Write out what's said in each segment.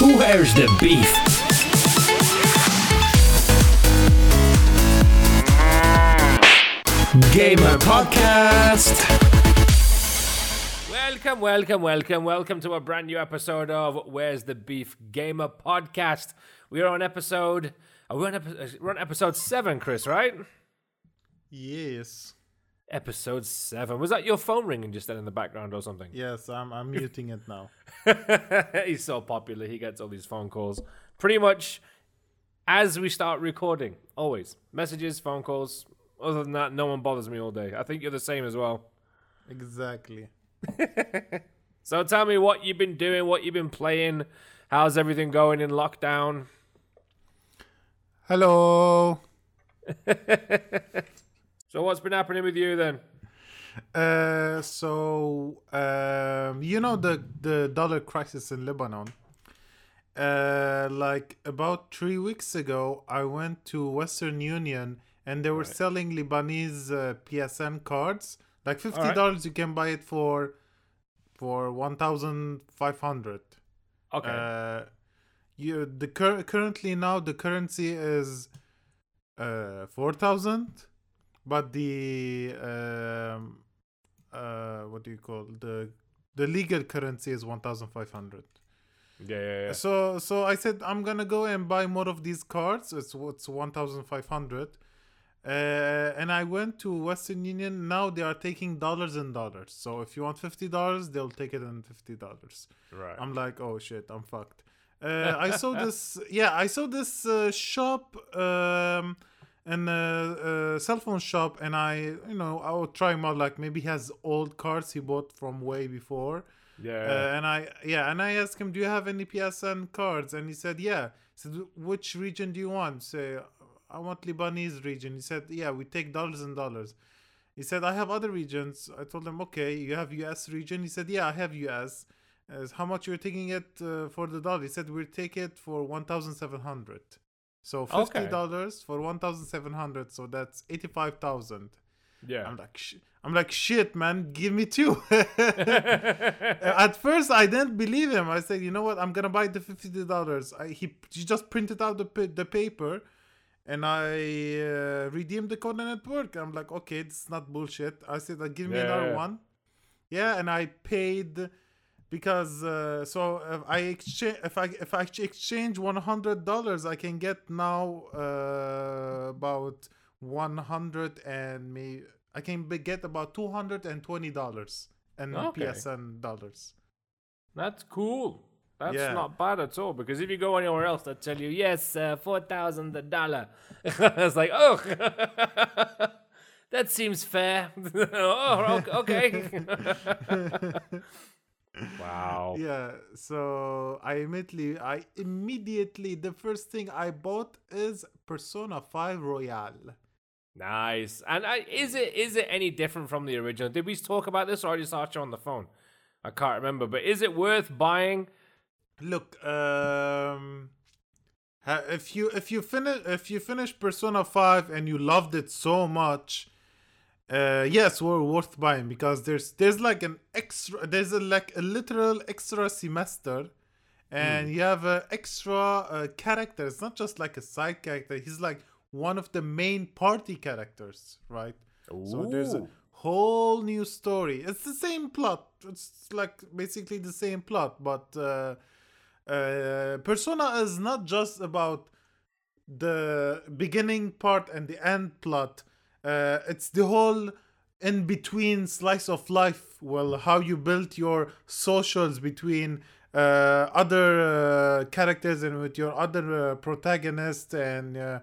Where's the beef? Gamer Podcast. Welcome, welcome, welcome, welcome to a brand new episode of Where's the Beef Gamer Podcast. We are on episode, are we on, epi- we're on episode seven, Chris, right? Yes. Episode seven. Was that your phone ringing just then in the background or something? Yes, I'm I'm muting it now. He's so popular. He gets all these phone calls pretty much as we start recording. Always messages, phone calls. Other than that, no one bothers me all day. I think you're the same as well. Exactly. So tell me what you've been doing, what you've been playing. How's everything going in lockdown? Hello. So what's been happening with you then? Uh, so um, you know the the dollar crisis in Lebanon. Uh, like about three weeks ago, I went to Western Union and they were selling Lebanese uh, PSN cards. Like fifty dollars, you can buy it for for one thousand five hundred. Okay. Uh, you the cur- currently now the currency is uh four thousand, but the um uh what do you call the the legal currency is one thousand five hundred. yeah, yeah, yeah. So so I said I'm gonna go and buy more of these cards. It's it's one thousand five hundred. Uh, and I went to Western Union. Now they are taking dollars and dollars. So if you want fifty dollars, they'll take it in fifty dollars. Right. I'm like, oh shit, I'm fucked. Uh, I saw this, yeah, I saw this uh, shop, um, and a, uh, cell phone shop, and I, you know, I will try him out. Like maybe he has old cards he bought from way before. yeah. Uh, and I, yeah, and I asked him, do you have any PSN cards? And he said, yeah. I said, which region do you want? Say, I want Lebanese region. He said, yeah, we take dollars and dollars. He said, I have other regions. I told him, okay, you have US region. He said, yeah, I have US. As how much you're taking it uh, for the dollar? He said, we'll take it for 1,700. So Okay. $50 for 1,700. So that's 85,000. yeah. I'm like, sh- I'm like, shit, man, give me two. At first, I didn't believe him. I said, you know what? I'm gonna buy the fifty dollars. He, he just printed out the pa- the paper, and I uh, redeemed the code and it worked. I'm like, okay, it's not bullshit. I said, give me Yeah, another one. Yeah, and I paid because uh, so if I exchange if I if I exchange one hundred dollars, I can get now uh, about one hundred and me. I can get about two hundred and twenty dollars and Okay. PSN dollars. That's cool. That's Yeah. not bad at all because if you go anywhere else, they tell you yes, uh, four thousand a dollar. it's like oh, that seems fair. oh, okay. Wow. Yeah, so I immediately, I immediately, the first thing I bought is Persona Five Royal. Nice. And uh, is it is it any different from the original? Did we talk about this or I just asked you on the phone? I can't remember. But is it worth buying? Look, um, if you if you finish if you finish Persona Five and you loved it so much, uh, yes, we're worth buying because there's there's like an extra there's a like a literal extra semester, and you have a extra uh, character. It's not just like a side character. He's like one of the main party characters, right? So there's a whole new story. It's the same plot. It's like basically the same plot, but uh, uh, Persona is not just about the beginning part and the end plot. Uh, it's the whole in between slice of life. Well, how you built your socials between uh, other uh, characters and with your other uh, protagonist and. Uh,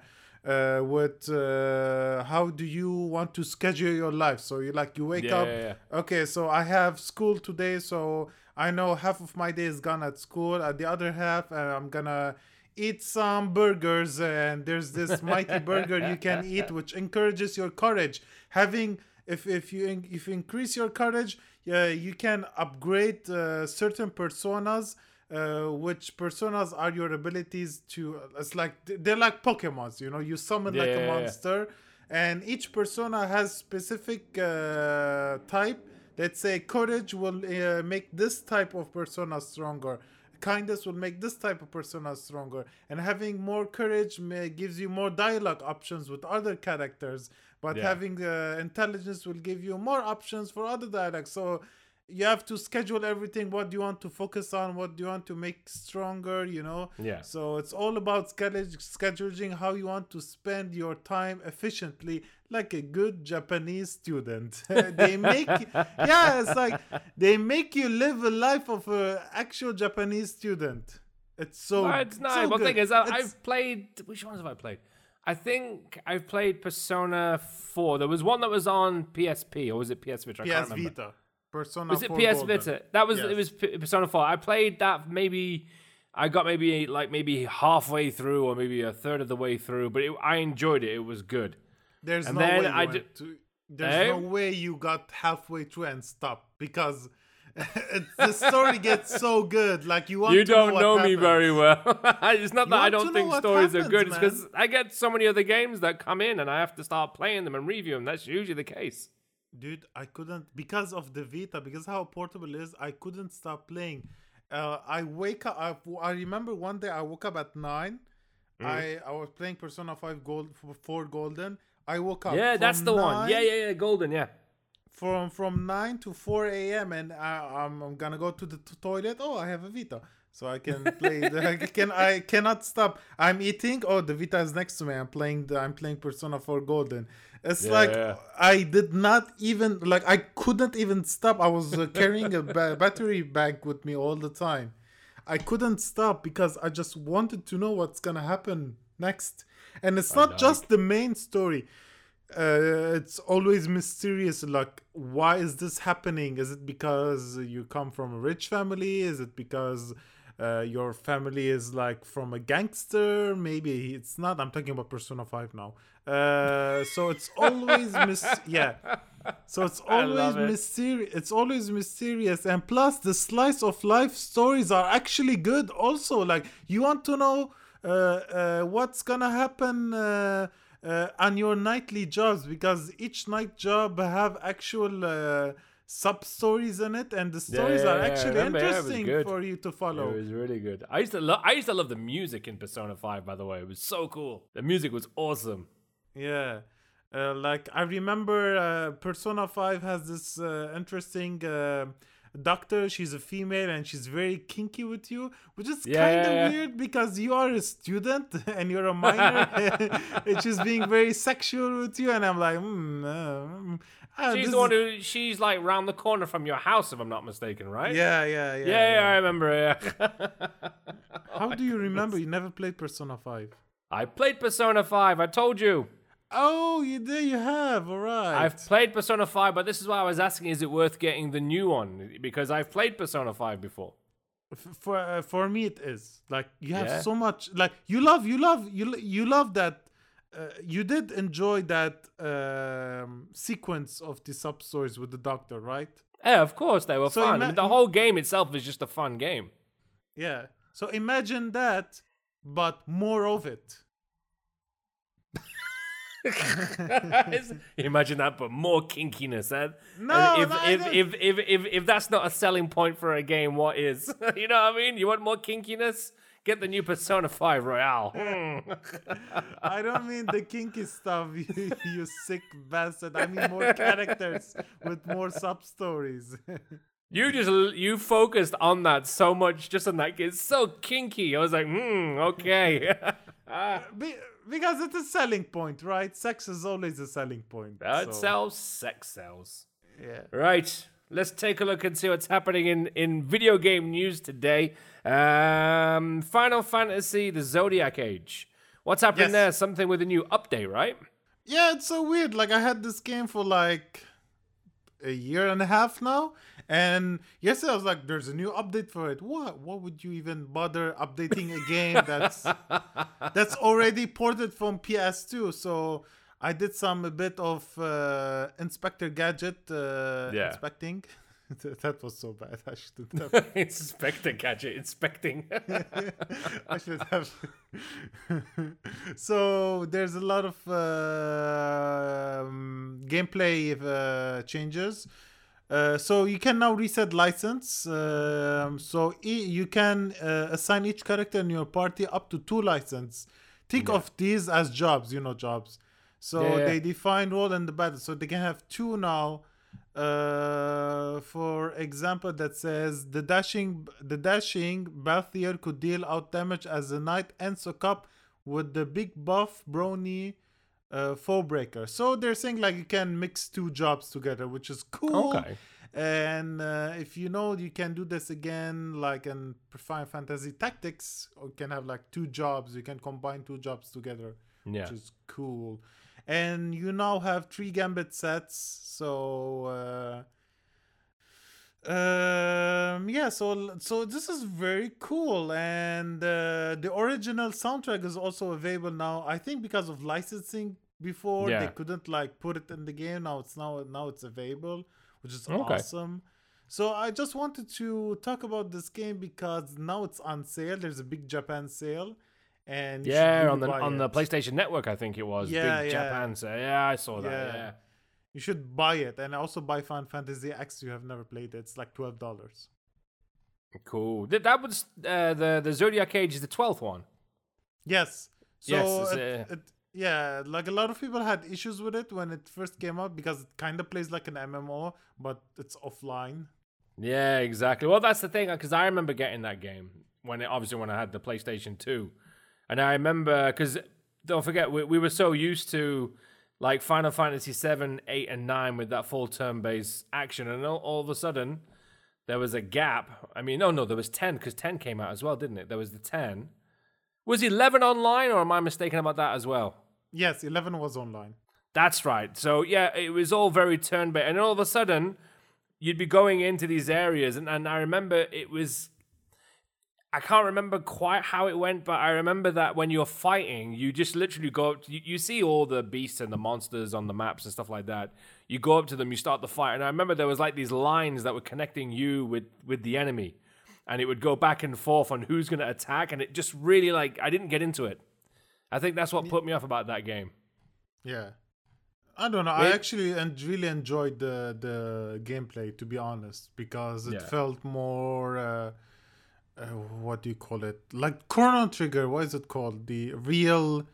uh, with uh, how do you want to schedule your life? So you like you wake Yeah, up. yeah, yeah. Okay, so I have school today, so I know half of my day is gone at school. At the other half, uh, I'm gonna eat some burgers, and there's this mighty burger you can eat, which encourages your courage. Having if if you if you increase your courage, uh, you can upgrade uh, certain personas. Uh, which personas are your abilities to? It's like they're like Pokemons, you know. You summon like Yeah, a yeah, yeah. monster, and each persona has specific uh, type let's say courage will uh, make this type of persona stronger kindness will make this type of persona stronger. And having more courage may, gives you more dialogue options with other characters but Yeah. having uh, intelligence will give you more options for other dialogues. So you have to schedule everything. What do you want to focus on? What do you want to make stronger you know? Yeah. so it's all about scheduling how you want to spend your time efficiently like a good japanese student they make yeah it's like they make you live a life of a actual japanese student it's so Well, it's not. so well, the thing is, I, It's- I've played. Which ones have I played? I think I've played Persona 4. There was one that was on PSP, or was it PS Vita? I can't ps remember. vita persona Was it 4 PS Golden. Vita? That was it. Was P- Persona 4. I played that maybe. I got maybe like maybe halfway through, or maybe a third of the way through, but it, I enjoyed it. It was good. There's And no way you I went d- to, there's Eh? no way you got halfway through and stopped because the story gets so good. Like you want You don't know, know, me very well. it's not that I don't think stories are happens, good. It's because. I get so many other games that come in, and I have to start playing them and review them. That's usually the case. Dude, I couldn't because of the Vita, because how portable it is. I couldn't stop playing. Uh, I wake up. I, I remember one day I woke up at nine. Mm. I I was playing Persona Five Gold Four Golden. I woke up. Yeah, that's from the one. Yeah, yeah, yeah. Golden, yeah. from from 9 to 4 a.m and I, I'm, I'm gonna go to the t- toilet oh i have a vita so i can play the, I can i cannot stop i'm eating oh the vita is next to me i'm playing the i'm playing persona 4 golden it's Yeah, like yeah. i did not even like i couldn't even stop i was uh, carrying a ba- battery bank with me all the time i couldn't stop because i just wanted to know what's gonna happen next and it's not just the main story. Uh, it's always mysterious like why is this happening? Is it because you come from a rich family? Is it because uh, your family is like from a gangster? Maybe it's not. I'm talking about persona 5 now. Uh, so it's always mis- yeah. So it's always it. mysterious it's always mysterious. And plus the slice of life stories are actually good also. Like you want to know what's gonna happen uh, uh, on your nightly jobs because each night job have actual uh, sub stories in it and the stories yeah, are yeah, I actually remember, yeah, interesting good. for you to follow It was really good. I used to love. I used to love the music in Persona Five. By the way, it was so cool. The music was awesome. Yeah. Uh, like I remember uh, Persona 5 has this uh, interesting uh, doctor. She's a female and she's very kinky with you, which is Yeah, kind of yeah, yeah. weird because you are a student and you're a minor. and she's being very sexual with you, and I'm like, hmm. Uh, mm, ah, She's the one who. She's like round the corner from your house, if I'm not mistaken, right? Yeah, yeah, yeah. Yeah, yeah, I remember. Yeah. How do you remember? You never played Persona 5. I played Persona Five. I told you. Oh, you did. You have. All right. I've played Persona 5, but this is why I was asking is it worth getting the new one? Because I've played Persona 5 before. F- for uh, for me it is like you have Yeah? so much like you love you love you you love that uh, you did enjoy that um, sequence of the sub stories with the doctor right Yeah, of course, they were So fun. I mean, the whole game itself is just a fun game. yeah so imagine that but more of it Imagine that, but more kinkiness. Eh? No, if, no, if, don't- if, if, if, if that's not a selling point for a game, what is? you know what I mean? You want more kinkiness? Get the new Persona 5 Royal. Hmm. I don't mean the kinky stuff you, you sick bastard I mean more characters with more sub stories You just you focused on that so much, just on that. It's so kinky. I was like, hmm, okay. Be- because it's a selling point right sex is always a selling point that so, sells, sex sells. yeah Right. Let's take a look and see what's happening in, in video game news today. Um, Final Fantasy: The Zodiac Age. What's happening Yes. there? Something with a new update, right? Yeah, it's so weird. Like I had this game for like a year and a half now, and yesterday I was like, "There's a new update for it." What? What would you even bother updating a game that's that's already ported from PS2? So I did some a bit of uh, Inspector Gadget uh, Yeah. inspecting. that was so bad. I shouldn't have. Inspector Gadget inspecting. I should have. so there's a lot of uh, um, gameplay uh, changes. Uh, so you can now reset license. Um, so e- you can uh, assign each character in your party up to two license. Think Yeah. of these as jobs, you know, jobs. So Yeah, yeah. they define role in the battle. So they can have two now. Uh, for example, that says the dashing, the dashing Balthier could deal out damage as the knight and soak up with the big buff Brony uh, foe breaker. So they're saying like you can mix two jobs together, which is cool. Okay. And uh, if you know you can do this again, like in Final Fantasy Tactics, or you can have like two jobs. You can combine two jobs together, Yeah. which is cool. And you now have three gambit sets. So uh, um, yeah, so so this is very cool, and uh, the original soundtrack is also available now. I think because of licensing before Yeah. they couldn't like put it in the game. Now it's now now it's available, which is Okay. awesome. So I just wanted to talk about this game because now it's on sale. There's a big Japan sale, and Yeah, on the on the. PlayStation Network, I think it was. Yeah, Big yeah. Japan. So yeah, I saw that. Yeah. Yeah. You should buy it, and also buy Final Fantasy X. You have never played it. It's like twelve dollars. Cool. Th- That was uh, the the Zodiac Age is the twelfth one. Yes. So Yes, it, uh, it, yeah, like a lot of people had issues with it when it first came out because it kind of plays like an MMO, but it's offline. Yeah, exactly. Well, that's the thing because I remember getting that game when it obviously when I had the PlayStation Two, and I remember because don't forget we, we were so used to like Final Fantasy Seven, Eight, and Nine with that full turn-based action, and all, all of a sudden there was a gap. I mean, no, no, there was ten because ten came out as well, didn't it? There was the ten. Was eleven online, or am I mistaken about that as well? Yes, eleven was online. That's right. So yeah, it was all very turn based, and all of a sudden, you'd be going into these areas, and, and I remember it was. I can't remember quite how it went, but I remember that when you're fighting, you just literally go up. To, you, you see all the beasts and the monsters on the maps and stuff like that. You go up to them, you start the fight, and I remember there was like these lines that were connecting you with with the enemy, and it would go back and forth on who's going to attack, and it just really like I didn't get into it. I think that's what put me off about that game. Yeah. I don't know. I actually en- really enjoyed the the gameplay, to be honest, because it Yeah. felt more. Uh, uh, what do you call it? Like Chrono Trigger. What is it called? The real,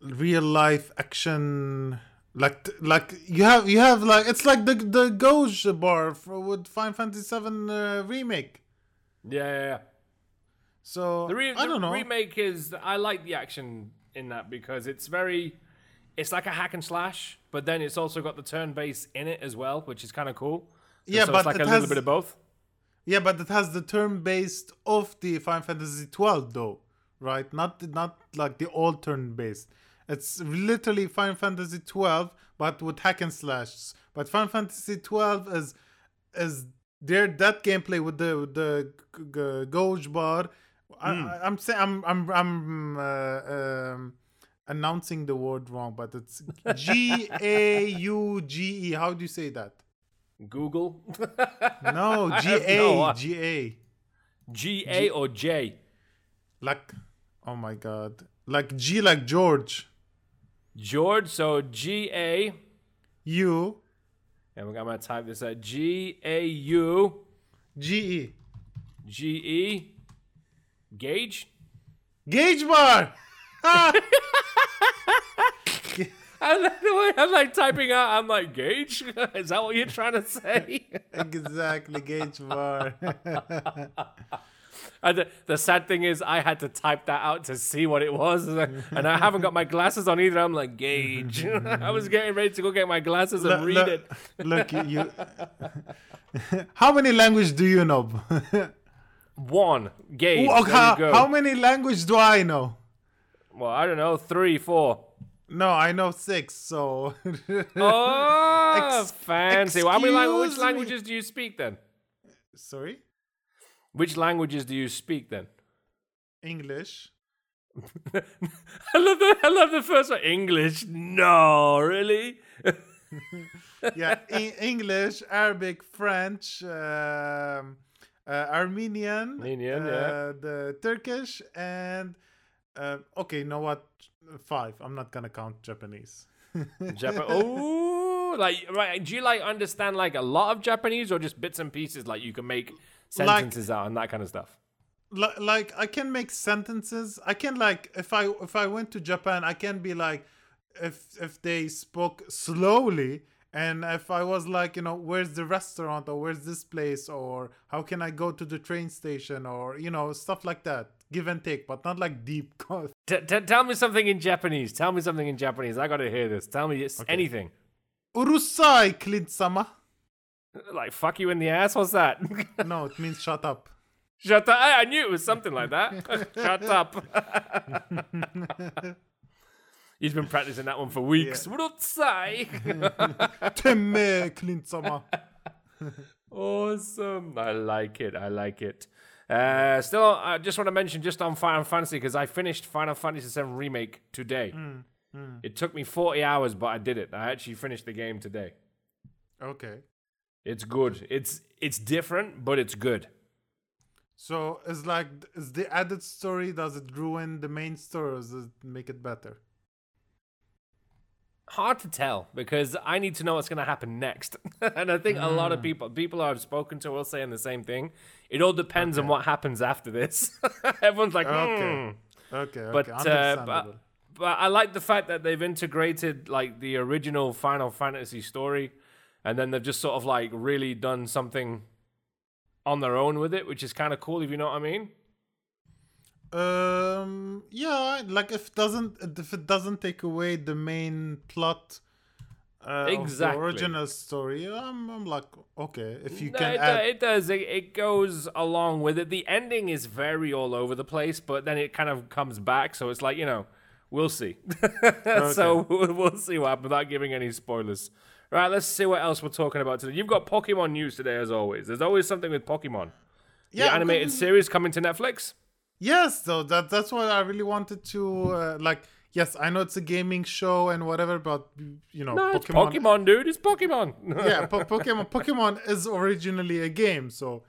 real life action. Like like you have you have like it's like the the Gauge bar for, with Final Fantasy Seven uh, remake. Yeah, yeah, yeah. So The, re- I don't the remake is I like the action in that because it's very it's like a hack and slash, but then it's also got the turn base in it as well, which is kind of cool. Yeah, so but it's like a little bit of both. Yeah, but it has the term based of the Final Fantasy 12 though, right? Not not like the old turn based. It's literally Final Fantasy 12 but with hack and slashes. But Final Fantasy 12 is is there that gameplay with the with the g- g- gauge bar. I, I, I'm saying I'm I'm I'm uh, um, announcing the word wrong, but it's G A U G E. How do you say that? Google, No, G A. G A. G A or J. like oh my god like g like george George. So G A. u And I'm gonna type this out. G A U g e G E. Gauge. gauge bar I like the way I'm like typing out. I'm like gauge. Is that what you're trying to say? exactly gauge bar And the, the sad thing is, I had to type that out to see what it was, and I haven't got my glasses on either. I'm like, gauge. I was getting ready to go get my glasses and Look- read look- it. look you, you how many languages do you know One gauge. Ooh, how, how many languages do i know well, I don't know, three, four. No i know six so Oh, Ex- fancy. Well, how many lang- which languages do you speak then? sorry Which languages do you speak then? english I love the I love the first one. English. No, really. yeah e- english arabic french um, uh, armenian Armenian, uh, yeah. the turkish and uh, okay you know what five i'm not gonna count japanese Japan. Oh, like right? Do you like understand like a lot of Japanese or just bits and pieces? Like you can make sentences out and that kind of stuff. Li- like I can make sentences. I can like if I if I went to Japan, I can be like if if they spoke slowly and if I was like, you know, where's the restaurant or where's this place or how can I go to the train station or you know stuff like that. Give and take, but not like deep. T- t- tell me something in Japanese. Tell me something in Japanese. I gotta hear this. Tell me it's anything. Urusai, Clint-sama. Like fuck you in the ass. What's that? No, it means shut up. Shut up! I I knew it was something like that. Shut up! He's been practicing that one for weeks. Up, say? Temme, Clint-sama. Awesome. I like it. I like it. Uh, still, I just want to mention just on Final Fantasy because I finished Final Fantasy VII Remake today. It took me 40 hours, but I did it. I actually finished the game today. Okay. It's good. It's it's different, but it's good. So it's like is the added story does it ruin the main story or does it make it better? Hard to tell because I need to know what's going to happen next. and I think a lot Mm. of people people I've spoken to will saying the same thing. It all depends on what happens after this. Everyone's like, Okay. "Hmm." Okay, okay, but uh, but, but I like the fact that they've integrated like the original Final Fantasy story, and then they've just sort of like really done something on their own with it, which is kind of cool. If you know what I mean. Um, yeah, like if it doesn't if it doesn't take away the main plot. Uh, Exactly. the original story. I'm, I'm like, okay, if you No, can it, do- add, it does. It, it goes along with it. The ending is very all over the place, but then it kind of comes back. So it's like you know, we'll see. so we'll, see what happens without giving any spoilers. Right, let's see what else we're talking about today. You've got Pokemon news today, as always. There's always something with Pokemon. yeah, the I'm animated coming- series coming to Netflix. Yes, though that that's what I really wanted to uh, like. Yes, I know it's a gaming show and whatever, but you know, No, it's Pokemon, dude. It's Pokemon. yeah, po- Pokemon. Pokemon is originally a game, so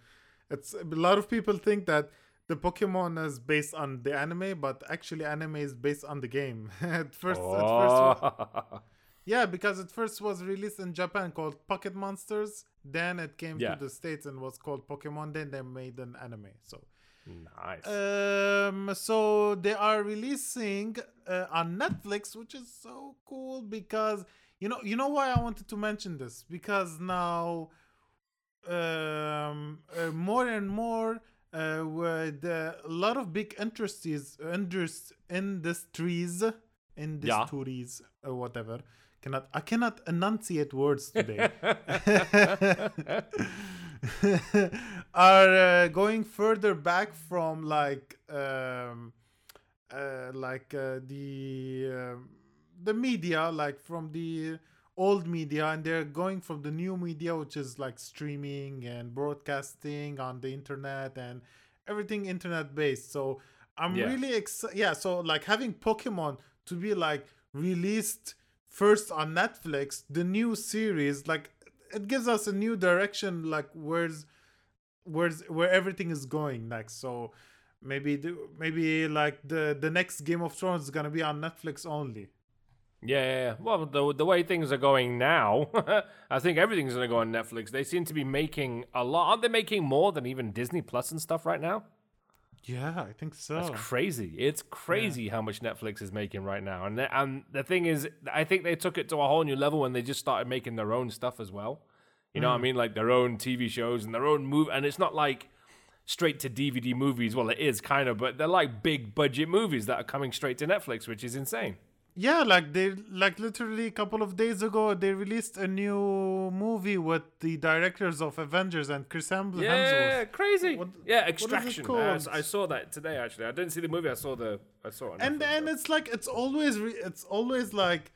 it's a lot of people think that the Pokemon is based on the anime, but actually, anime is based on the game. at first, at first, Oh. yeah, because it first was released in Japan called Pocket Monsters. Then it came Yeah. to the states and was called Pokemon. Then they made an anime. So nice. um, so they are releasing uh, on Netflix, which is so cool because you know you know why I wanted to mention this because now um uh, more and more uh, with uh, a lot of big industries interest in this trees in this Yeah. or whatever cannot I cannot enunciate words today are uh, going further back from like um uh, like uh, the um the media like from the old media and they're going from the new media which is like streaming and broadcasting on the internet and everything internet based so i'm Yeah. really excited yeah so like having pokemon to be like released first on netflix the new series like it gives us a new direction like where's where's where everything is going next so maybe the, maybe like the the next game of thrones is gonna be on netflix only Yeah, yeah, yeah. Well, the the way things are going now, I think everything's gonna go on Netflix. They seem to be making a lot. Aren't they making more than even Disney Plus and stuff right now? yeah i think so It's crazy. It's crazy how much Netflix is making right now. And the, and the thing is, I think they took it to a whole new level when they just started making their own stuff as well. You know what I mean? Like their own TV shows and their own movie. And it's not like straight to DVD movies. Well, it is kind of, but they're like big budget movies that are coming straight to Netflix, which is insane. yeah like they like literally a couple of days ago they released a new movie with the directors of avengers and chris Hem- Yeah, crazy. What- yeah, what is it Extraction. Uh. I saw that today. Actually, I didn't see the movie. I saw the. I saw it. and and it's like it's always re- it's always like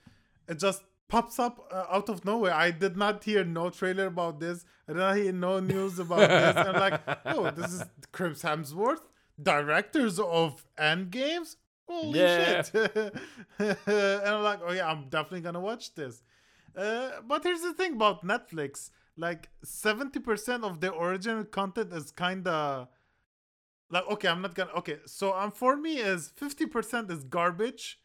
it just pops up uh, out of nowhere. I did not hear no trailer about this. I did not hear no news about this. And I'm like, oh, this is Chris Hemsworth, directors of Endgames. Holy Yeah. shit! and I'm like, oh yeah, I'm definitely gonna watch this. Uh, but here's the thing about Netflix: like, seventy percent of the original content is kind of like okay i'm not gonna okay so um for me is 50% is garbage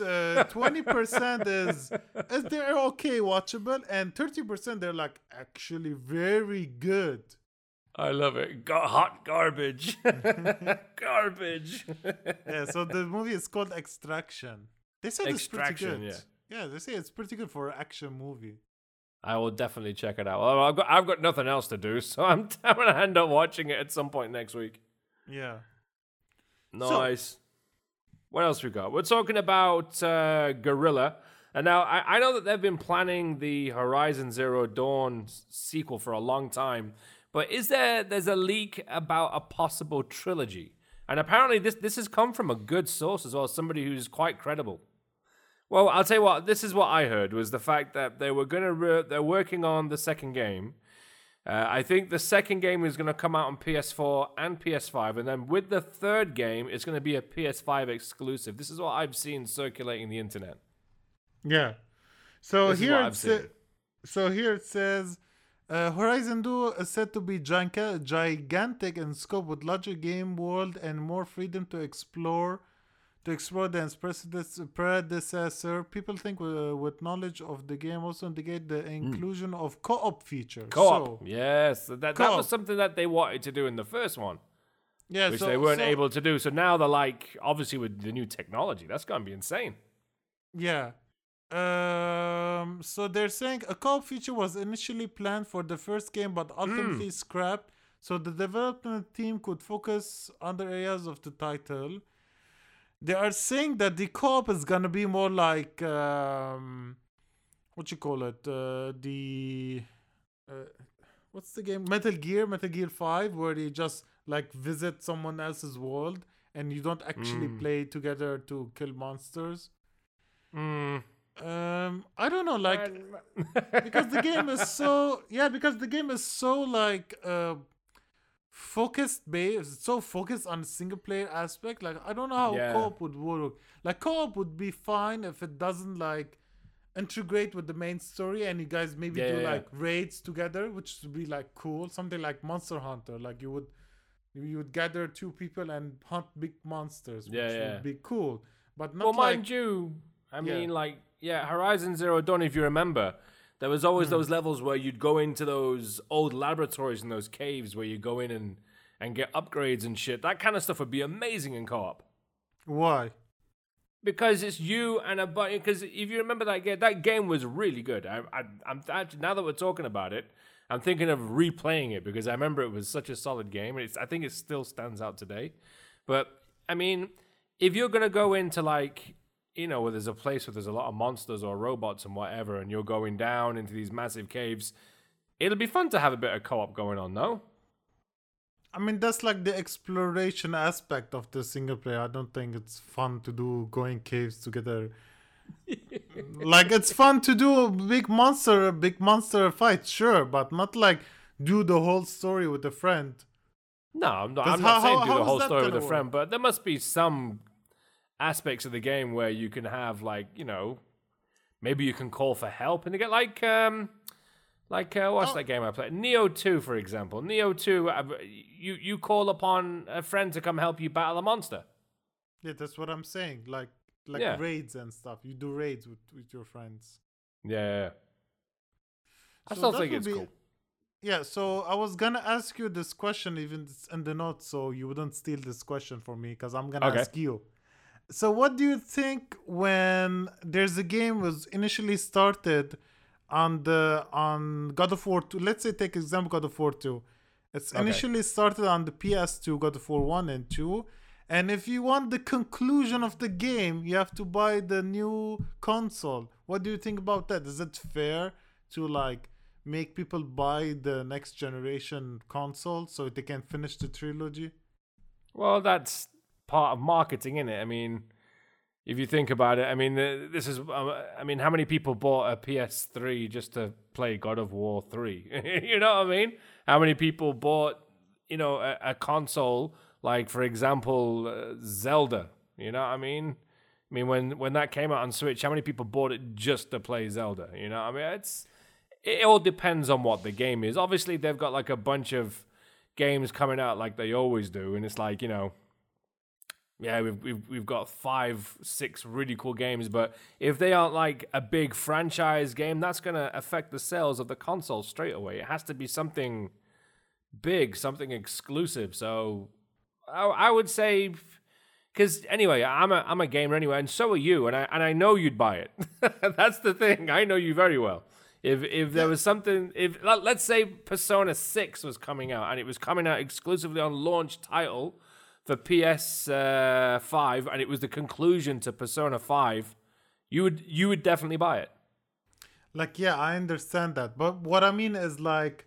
uh, twenty percent is is they're okay watchable, and thirty percent they're like actually very good. I love it. Ga- hot garbage. garbage. Yeah, so the movie is called Extraction. They said it's pretty good. yeah. yeah, they say it's pretty good for an action movie. I will definitely check it out. Well, I've got I've got nothing else to do, so I'm I'm gonna end up watching it at some point next week. Yeah. Nice. What else we got? We're talking about uh, Guerrilla, and now I, I know that they've been planning the Horizon Zero Dawn sequel for a long time, but is there there's a leak about a possible trilogy? And apparently this this has come from a good source as well, somebody who's quite credible. Well, I'll tell you what. This is what I heard was the fact that they were gonna re- they're working on the second game. Uh, I think the second game is going to come out on PS4 and PS5, and then with the third game, it's going to be a PS5 exclusive. This is what I've seen circulating the internet. Yeah. So This here it sa- so here it says uh, Horizon 2 is said to be giga- gigantic in scope with larger game world and more freedom to explore to explore its predecessor. People think uh, with knowledge of the game also indicate the inclusion of co-op features. Hmm. Co-op, So, yes, that that Co-op. was something that they wanted to do in the first one, yeah, which so, they weren't so- able to do. So now they're like, obviously with the new technology, that's going to be insane. Yeah. Um. So they're saying a co-op feature was initially planned for the first game, but ultimately scrapped, so the development team could focus on other areas of the title. They are saying that the co-op is gonna be more like um, what you call it? Uh, the uh, what's the game? Metal Gear, Metal Gear Five, where you just like visit someone else's world and you don't actually Mm. play together to kill monsters. Mm. Um, I don't know, like because the game is so yeah, because the game is so like uh focused based, so focused on single player aspect. Like I don't know how Yeah. co-op would work. Like co-op would be fine if it doesn't like integrate with the main story and you guys maybe Yeah, do yeah, like raids together, which would be like cool. Something like Monster Hunter, like you would you would gather two people and hunt big monsters, which Yeah, yeah. would be cool. But not well, like mind you, I mean, like, yeah, Horizon Zero Dawn, if you remember, there was always hmm. those levels where you'd go into those old laboratories and those caves where you go in and, and get upgrades and shit. That kind of stuff would be amazing in co op. why? Because it's you and a bunch. Because if you remember that game, that game was really good. I, I, I'm actually now that we're talking about it, I'm thinking of replaying it because I remember it was such a solid game, and it's, I think it still stands out today. But I mean, if you're gonna go into like, you know, where there's a place where there's a lot of monsters or robots and whatever, and you're going down into these massive caves, it'll be fun to have a bit of co-op going on, no? I mean, that's like the exploration aspect of the single player. I don't think it's fun to do going caves together. like it's fun to do a big monster, a big monster fight, sure, but not like do the whole story with a friend. No, I'm not, I'm not how- saying do how the whole story with a friend, but there must be some aspects of the game where you can have like, you know, maybe you can call for help and you get like um like uh, what's Oh. that game I played? Nioh 2 for example. Nioh 2 uh, you you call upon a friend to come help you battle a monster. Yeah, that's what I'm saying. Like like Yeah. raids and stuff. You do raids with, with your friends. Yeah. I So still think it's be- cool. Yeah, so I was gonna ask you this question even in the notes, so you wouldn't steal this question from me, because I'm gonna Okay. ask you. So, what do you think when there's a game was initially started on the on God of War 2? Let's say take example God of War 2. It's Okay. initially started on the PS2, God of War 1 and 2. And if you want the conclusion of the game, you have to buy the new console. What do you think about that? Is it fair to like make people buy the next generation console so they can finish the trilogy? Well, that's part of marketing, is it? I mean, if you think about it, I mean, this is, uh, I mean, how many people bought a PS3 just to play God of War 3? you know what I mean? How many people bought, you know, a, a console like, for example, uh, Zelda? You know what I mean? I mean, when when that came out on Switch, how many people bought it just to play Zelda? You know, what I mean, it's it all depends on what the game is. Obviously, they've got like a bunch of games coming out like they always do, and it's like you know, yeah, we've, we've we've got five, six really cool games, but if they aren't like a big franchise game, that's gonna affect the sales of the console straight away. It has to be something big, something exclusive. So I, I would say, because anyway, I'm a I'm a gamer anyway, and so are you, and I and I know you'd buy it. that's the thing. I know you very well. If if there was something, if let- let's say Persona Six was coming out and it was coming out exclusively on launch title for PS uh, Five, and it was the conclusion to Persona Five, you would you would definitely buy it. Like, yeah, I understand that. But what I mean is, like,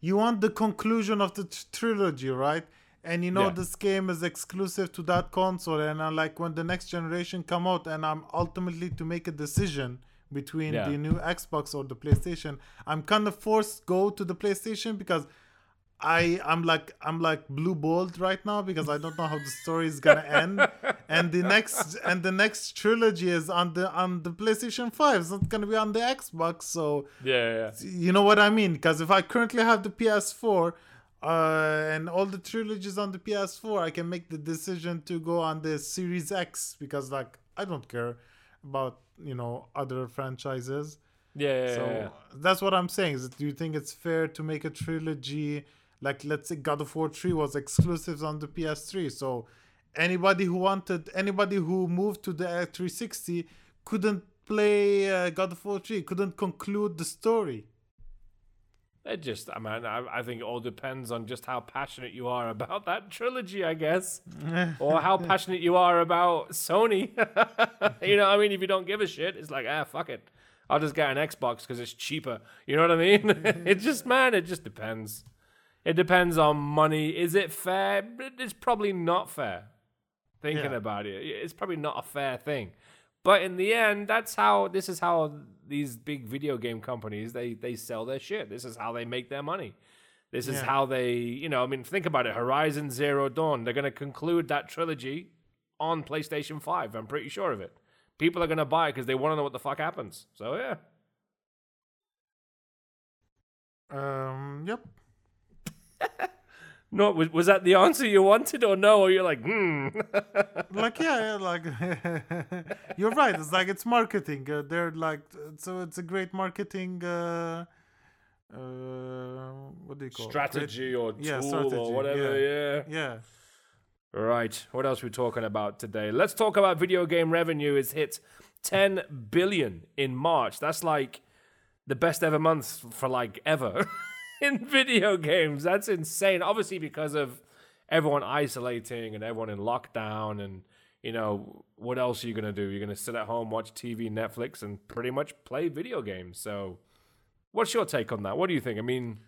you want the conclusion of the tr- trilogy, right? And you know Yeah. this game is exclusive to that console, and I'm like, when the next generation come out, and I'm ultimately to make a decision between Yeah. the new Xbox or the PlayStation, I'm kind of forced go to the PlayStation because I I'm like I'm like blue balled right now because I don't know how the story is gonna end, and the next and the next trilogy is on the on the PlayStation Five. It's not gonna be on the Xbox, so Yeah, yeah. you know what I mean. Because if I currently have the PS4, uh, and all the trilogies on the PS4, I can make the decision to go on the Series X because like I don't care about you know other franchises. Yeah, yeah, So yeah, yeah. that's what I'm saying. Is do you think it's fair to make a trilogy like let's say God of War 3 was exclusives on the PS3? So anybody who wanted anybody who moved to the uh, 360 couldn't play uh, God of War 3, couldn't conclude the story. It just, I mean, I, I think it all depends on just how passionate you are about that trilogy, I guess, or how passionate you are about Sony. you know, I mean, if you don't give a shit, it's like, ah, fuck it, I'll just get an Xbox because it's cheaper. You know what I mean? it just, man, it just depends. It depends on money. Is it fair? It's probably not fair. Thinking Yeah. about it, it's probably not a fair thing. But in the end, that's how this is how these big video game companies they they sell their shit. This is how they make their money. This is Yeah. how they, you know, I mean, think about it. Horizon Zero Dawn, they're going to conclude that trilogy on PlayStation 5. I'm pretty sure of it. People are going to buy it because they want to know what the fuck happens. So, yeah. Um, yep. No, was, was that the answer you wanted or no? Or you're like, hmm. Like yeah, yeah like you're right. It's like it's marketing. Uh, they're like so it's a great marketing. Uh, uh, what do you call it? Strategy or tool yeah, or strategy, whatever. yeah. Yeah. Right. What else are we talking about today? Let's talk about video game revenue. It's hit 10 billion in March. That's like the best ever month for like ever in video games. That's insane. Obviously because of everyone isolating and everyone in lockdown and you know, what else are you to do? You're to sit at home, watch TV, Netflix and pretty much play video games. So, what's your take on that? What do you think? I mean,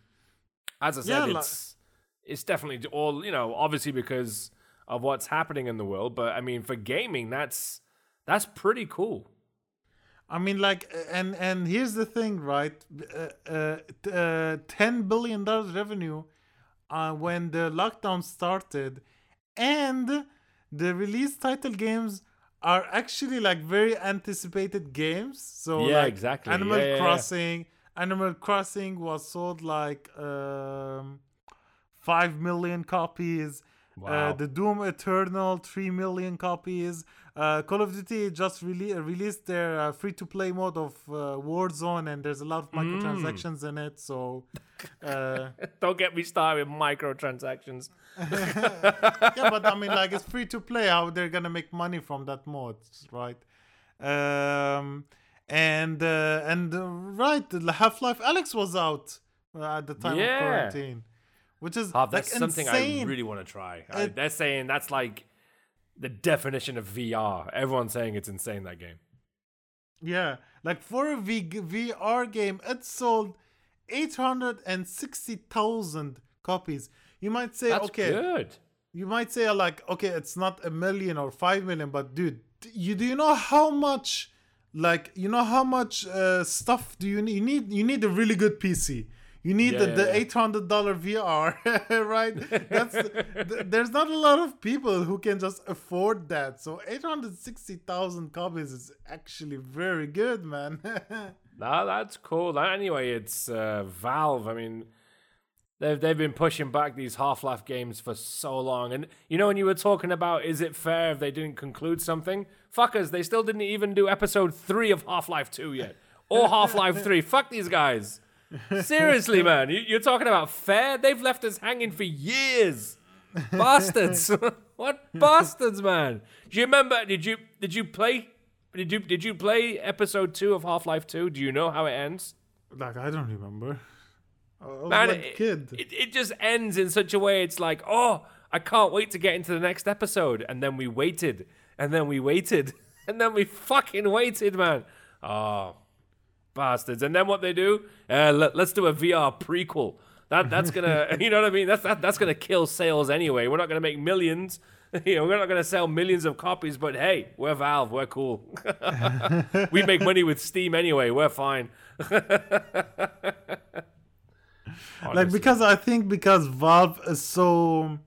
as I said, Yeah, like- it's it's definitely all you know. Obviously, because of what's happening in the world, but I mean, for gaming, that's that's pretty cool. I mean, like, uh, and and here's the thing, right? Uh, uh, uh, Ten billion dollars revenue uh, when the lockdown started, and the release title games are actually like very anticipated games. So Yeah, like exactly. Animal Yeah, yeah, yeah. Crossing, Animal Crossing was sold like um, five million copies. Wow. Uh, the Doom Eternal, 3 million copies. Uh, Call of Duty just rele- released their uh, free to play mode of uh, Warzone, and there's a lot of Mm. microtransactions in it. So, uh, Don't get me started with microtransactions. yeah, but I mean, like, it's free to play. How they're gonna make money from that mode, right? Um, and uh, and uh, right, the Half Life Alyx was out uh, at the time Yeah. of quarantine, which is Oh, that's like something insane. I really want to try. I, they're saying that's like the definition of VR. Everyone's saying it's insane that game. Yeah, like for a v- VR game, it sold 860,000 copies. You might say, That's okay, good. you might say like, okay, it's not a million or 5 million, but dude, you do you know how much like you know how much uh, stuff do you need? You need you need a really good PC. You need the, Yeah, the yeah, yeah. eight hundred dollar VR, right? That's th- there's not a lot of people who can just afford that. So eight hundred sixty thousand copies is actually very good, man. Nah, that's cool. Anyway, it's uh, Valve. I mean, They've they've been pushing back these Half Life games for so long, and you know when you were talking about is it fair if they didn't conclude something? Fuckers, they still didn't even do episode three of Half Life Two yet, or Half Life Three. Fuck these guys. Seriously, man, you, you're talking about fair? They've left us hanging for years. Bastards! what bastards, man? Do you remember? Did you did you play? Did you did you play episode two of Half Life Two? Do you know how it ends? Like I don't remember. I was Man, like it, kid. It, it just ends in such a way. It's like, oh, I can't wait to get into the next episode. And then we waited, and then we waited, and then we fucking waited, man. Oh, bastards! And then what they do? Uh, let, us do a VR prequel. That that's gonna, you know what I mean? That's that, that's gonna kill sales anyway. We're not gonna make millions. You know, we're not gonna sell millions of copies. But hey, we're Valve. We're cool. we make money with Steam anyway. We're fine. like because I think because Valve is so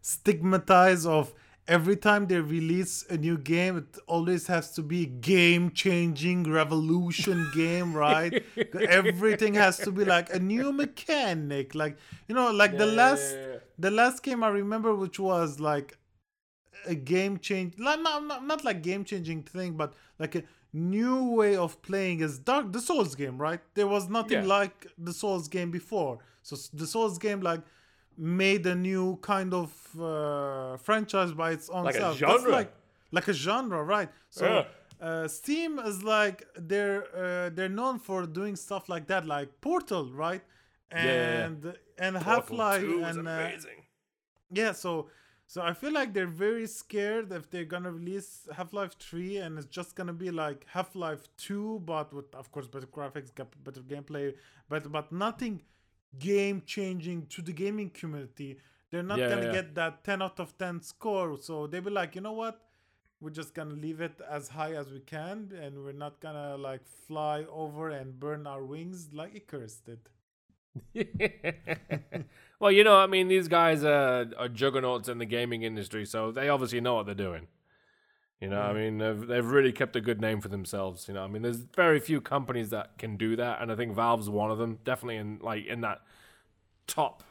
stigmatized of every time they release a new game, it always has to be game changing revolution game, right? Everything has to be like a new mechanic, like you know, like the last yeah, yeah. the last game I remember, which was like a game change, not not, not, like game changing thing, but like a new way of playing is Dark the Souls game, right? There was nothing Yeah. like the Souls game before, so the Souls game like made a new kind of uh, franchise by its own Like a self. That's genre. like like a genre, right? So. Yeah. Uh, Steam is like they're uh, they're known for doing stuff like that, like Portal, right? Yeah, yeah. And and Half Life and uh, yeah, so so I feel like they're very scared if they're gonna release Half Life Three, and it's just gonna be like Half Life Two, but with of course better graphics, better gameplay, but but nothing game changing to the gaming community. They're not Yeah, gonna yeah. get that ten out of ten score, so they'll be like, you know what? We're just gonna leave it as high as we can, and we're not gonna like fly over and burn our wings like Icarus did. well, you know, I mean, these guys are, are juggernauts in the gaming industry, so they obviously know what they're doing. You know, I mean, they've, they've really kept a good name for themselves. You know, I mean, there's very few companies that can do that, and I think Valve's one of them. Definitely in like in that top,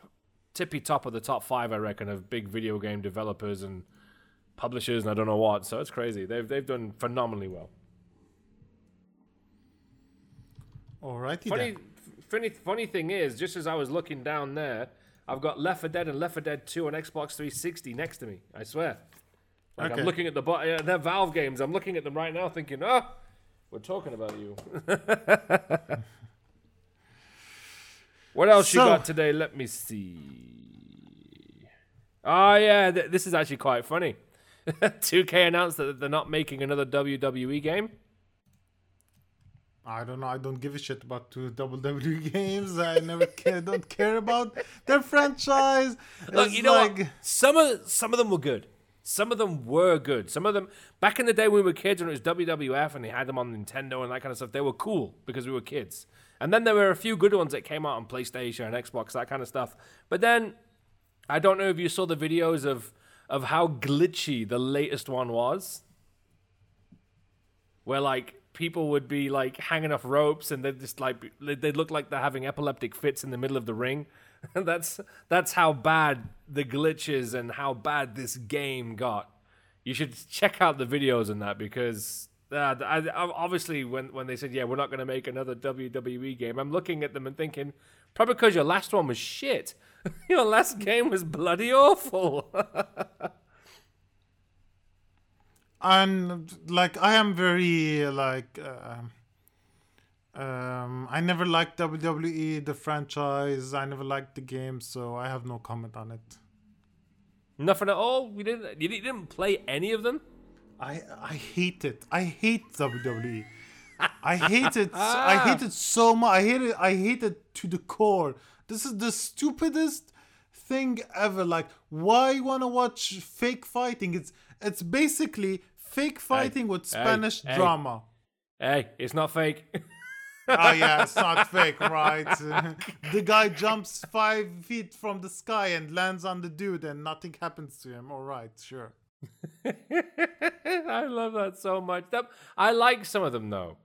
tippy top of the top five, I reckon, of big video game developers and publishers, and I don't know what. So it's crazy. They've they've done phenomenally well. Alrighty Funny, f- funny, funny thing is, just as I was looking down there, I've got Left 4 Dead and Left 4 Dead 2 on Xbox 360 next to me. I swear. Like Okay. I'm looking at the bottom. Uh, they're Valve games. I'm looking at them right now, thinking, oh, we're talking about you. what else you got today? Let me see. Oh yeah, th- this is actually quite funny. 2K announced that they're not making another WWE game. I don't know. I don't give a shit about two WWE games. I never care. Don't care about their franchise. Look, It's you know like, what? Some of some of them were good. Some of them were good. Some of them back in the day when we were kids when it was WWF and they had them on Nintendo and that kind of stuff, they were cool because we were kids. And then there were a few good ones that came out on PlayStation and Xbox, that kind of stuff. But then I don't know if you saw the videos of of how glitchy the latest one was. Where like people would be like hanging off ropes and they'd just like they'd look like they're having epileptic fits in the middle of the ring. that's that's how bad the glitches and how bad this game got. You should check out the videos on that because uh, I, obviously when when they said yeah we're not going to make another WWE game, I'm looking at them and thinking probably because your last one was shit. your last game was bloody awful. and like I am very like. Uh, um, I never liked WWE, the franchise. I never liked the game, so I have no comment on it. Nothing at all. You didn't you didn't play any of them. I I hate it. I hate WWE. I hate it. I hate it so much. I hate it. I hate it to the core. This is the stupidest thing ever. Like, why you wanna watch fake fighting? It's it's basically fake fighting with Spanish hey. drama. Hey, it's not fake. oh yeah, it's not fake, right? the guy jumps five feet from the sky and lands on the dude, and nothing happens to him. All right, sure. I love that so much. That, I like some of them though,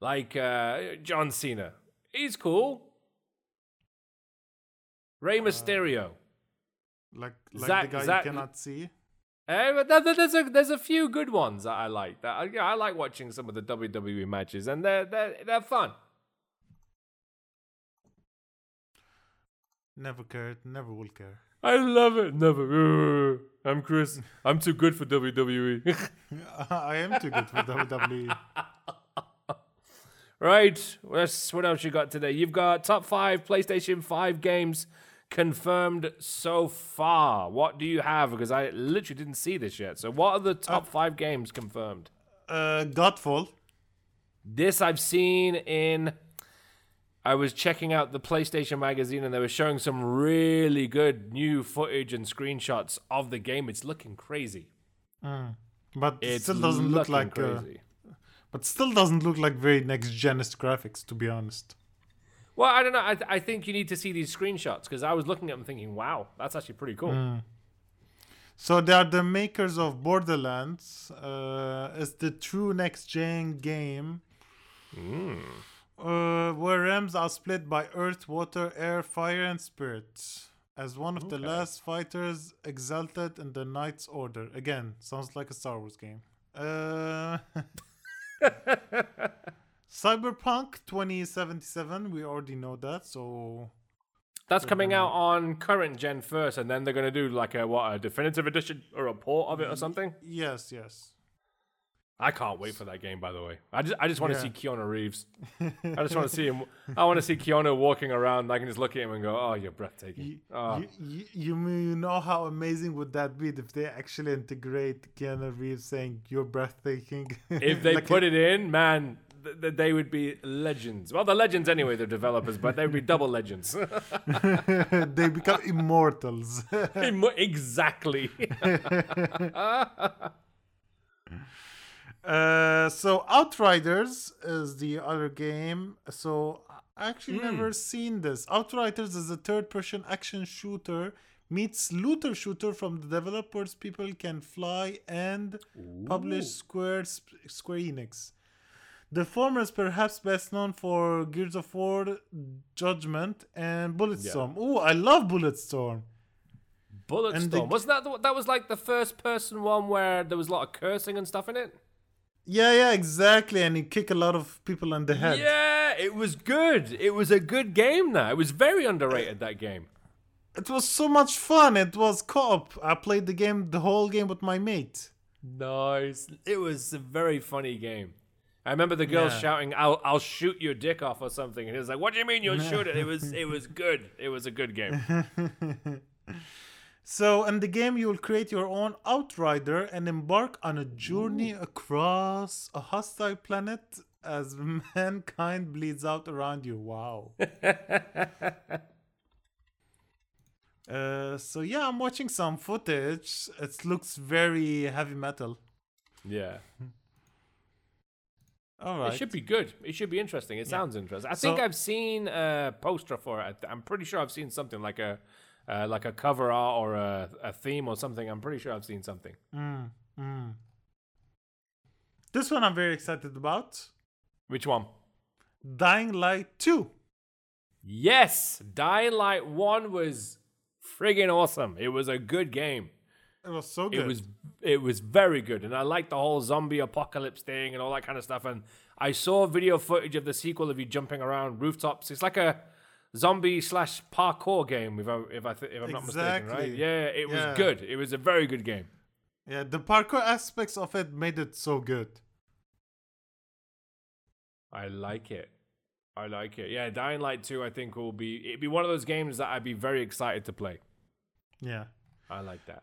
like uh, John Cena. He's cool. Rey Mysterio. Like like Zack- the guy Zack- you cannot see. Eh, but there- there- there's a there's a few good ones that I like. That I, yeah, I like watching some of the WWE matches, and they're they're they're fun. Never cared, never will care. I love it. Never. Uh, I'm Chris. I'm too good for. WWE. I am too good for. WWE. right. What's, what else you got today? You've got top five PlayStation 5 games confirmed so far. What do you have? Because I literally didn't see this yet. So, what are the top five games confirmed? Uh, Godfall. This I've seen in. I was checking out the PlayStation magazine and they were showing some really good new footage and screenshots of the game. It's looking crazy. But it still doesn't look like uh, but still doesn't look like very next genist graphics to be honest. Well, I don't know. I, I think you need to see these screenshots because I was looking at them thinking, wow, that's actually pretty cool. So they are the makers of Borderlands. Uh, it's the true next gen game. Uh, where realms are split by earth, water, air, fire, and spirit. As one of the last fighters exalted in the Knight's Order. Again, sounds like a Star Wars game. Uh, Cyberpunk 2077, we already know that, so That's coming out on current gen first, and then they're going to do like a what a definitive edition or a port of it or something. yes, yes. I can't wait for that game. By the way, I just I just want to Yeah. see Keanu Reeves. I just want to see him. I want to see Keanu walking around. I can just look at him and go, "Oh, you're breathtaking." You, Oh. you, you, you you know how amazing would that be if they actually integrate Keanu Reeves saying you're breathtaking? if they Like put it in, man, th- th- they would be legends. Well, they're legends anyway, the developers, but they would be double legends. they become immortals. Im- exactly. Uh, so Outriders is the other game. So I actually Hmm. never seen this. Outriders is a third-person action shooter meets looter shooter from the developers People Can Fly and published Square Square Enix. The former is perhaps best known for Gears of War, Judgment, and Bulletstorm. Oh, I love Bulletstorm. Bulletstorm. the- Wasn't that the, that was like the first person one where there was a lot of cursing and stuff in it? Yeah, yeah, exactly. And you kick a lot of people in the head. Yeah, it was good. It was a good game. Now it was very underrated. That game. It was so much fun. It was co-op. I played the game, the whole game with my mate. Nice. It was a very funny game. I remember the girl Yeah. shouting, "I'll I'll shoot your dick off" or something, and he was like, "What do you mean you'll shoot it?" It was it was good. It was a good game. So in the game, you will create your own outrider and embark on a journey across a hostile planet as mankind bleeds out around you. Wow. uh, so yeah, I'm watching some footage. It looks very heavy metal. Yeah, All right. it should be good. It should be interesting. It sounds interesting. I think I've seen a poster for it. I'm pretty sure I've seen something like a uh, like a cover art or a, a theme or something. I'm pretty sure I've seen something. This one I'm very excited about. Which one? Dying Light 2. Yes, Dying Light One was friggin' awesome. It was a good game. It was so good. It was it was very good, and I liked the whole zombie apocalypse thing and all that kind of stuff. And I saw video footage of the sequel of you jumping around rooftops. It's like a zombie slash parkour game, if I if I th- if I'm not mistaken, right? Yeah, it Yeah. was good. It was a very good game. Yeah, the parkour aspects of it made it so good. I like it. I like it. Yeah, Dying Light Two, I think will be it'd be one of those games that I'd be very excited to play. Yeah. I like that.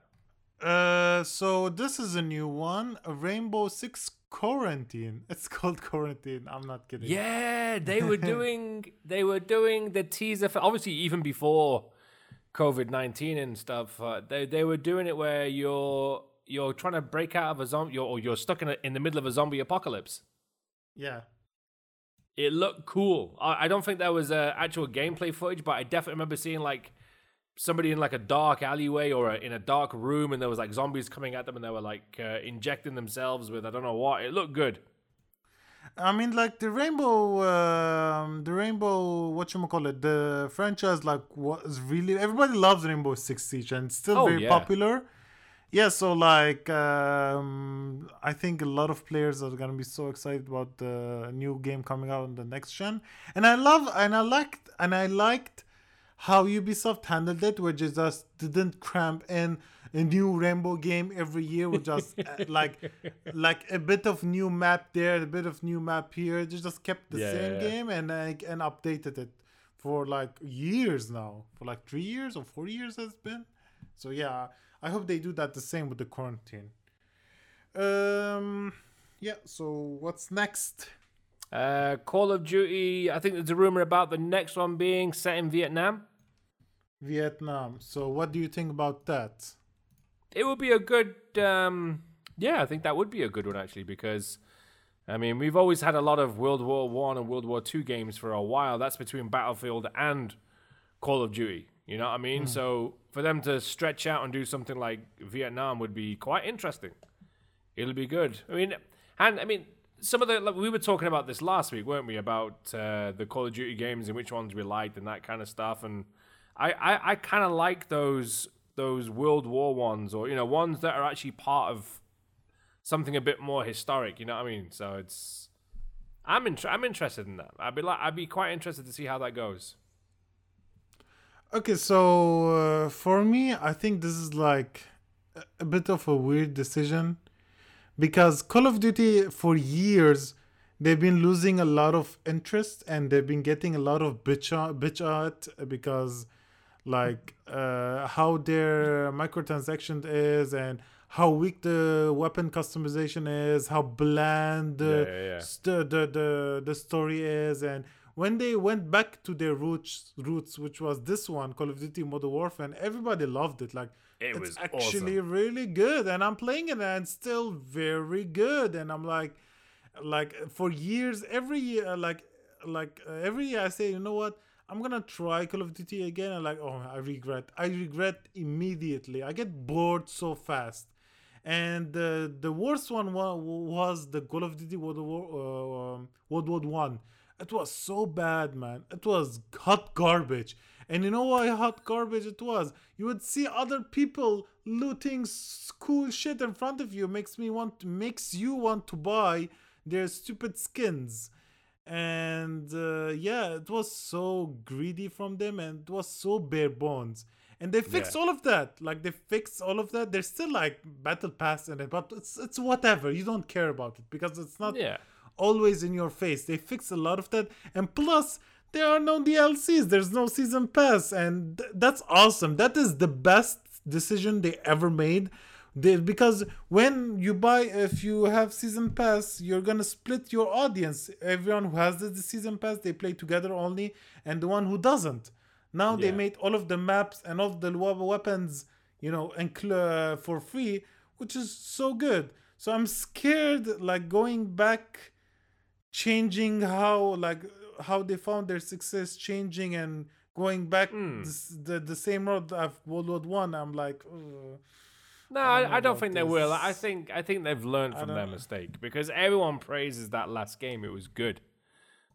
Uh, so this is a new one, a Rainbow Six Quarantine. It's called Quarantine. I'm not kidding. Yeah, they were doing they were doing the teaser for obviously even before COVID nineteen and stuff. Uh, they they were doing it where you're you're trying to break out of a zombie, you're, or you're stuck in a, in the middle of a zombie apocalypse. Yeah. It looked cool. I, I don't think there was uh, actual gameplay footage, but I definitely remember seeing like somebody in like a dark alleyway or a, in a dark room, and there was like zombies coming at them, and they were like uh, injecting themselves with I don't know what. It looked good. I mean, like the Rainbow, um, the Rainbow, what you call it, the franchise, like was really everybody loves Rainbow Six Siege and it's still Oh, very yeah. popular. Yeah, so like um, I think a lot of players are gonna be so excited about the new game coming out on the next gen, and I love and I liked and I liked how Ubisoft handled it, which is just didn't cramp in a new Rainbow game every year with just uh, like like a bit of new map there, a bit of new map here. They just kept the Yeah, same yeah, yeah. game and like and updated it for like years now, for like three years or four years has been. So yeah, I hope they do that the same with the quarantine. Um, yeah. So what's next? Uh, Call of Duty. I think there's a rumor about the next one being set in Vietnam. Vietnam. So what do you think about that? It would be a good. Um, yeah, I think that would be a good one actually because. I mean, we've always had a lot of World War One and World War Two games for a while. That's between Battlefield and Call of Duty. You know what I mean? So for them to stretch out and do something like Vietnam would be quite interesting. It'll be good. I mean, and I mean, some of the like, we were talking about this last week, weren't we? About uh, the Call of Duty games and which ones we liked and that kind of stuff. And I, I, I kind of like those those World War ones, or you know, ones that are actually part of something a bit more historic. You know what I mean? So it's I'm in, I'm interested in that. I'd be like I'd be quite interested to see how that goes. Okay, so uh, for me, I think this is like a- bit of a weird decision because Call of Duty for years they've been losing a lot of interest and they've been getting a lot of bitch out, bitch out because like uh, how their microtransaction is and how weak the weapon customization is, how bland the Yeah, yeah, yeah. st- the, the the story is and when they went back to their roots roots which was this one call of duty modern warfare and everybody loved it like It it's was actually awesome. really good and i'm playing it and it's still very good and i'm like like for years every year like like uh, every year i say you know what i'm gonna try call of duty again and like oh i regret i regret immediately i get bored so fast and uh, the worst one was the Call of Duty World War uh, um, World War One. It was so bad, man. It was hot garbage. And you know why hot garbage it was? You would see other people looting cool shit in front of you. Makes me want, makes you want to buy their stupid skins. And uh, yeah, it was so greedy from them, and it was so bare bones. And they fixed Yeah. all of that. Like they fixed all of that. There's still like battle pass in it, but it's it's whatever. You don't care about it because it's not Yeah. always in your face. They fixed a lot of that, and plus there are no DLCs. There's no season pass, and th- that's awesome. That is the best decision they ever made. They, because when you buy, if you have season pass, you're gonna split your audience. Everyone who has the, the season pass, they play together only, and the one who doesn't. Now they made all of the maps and all of the weapons, you know, incl- uh, for free, which is so good. So I'm scared, like going back, changing how like how they found their success, changing and going back Hmm. this, the the same road of World War One. I'm like, "Ugh." No, I don't I, I don't think they will. I think I think they've learned from their mistake because everyone praises that last game. It was good.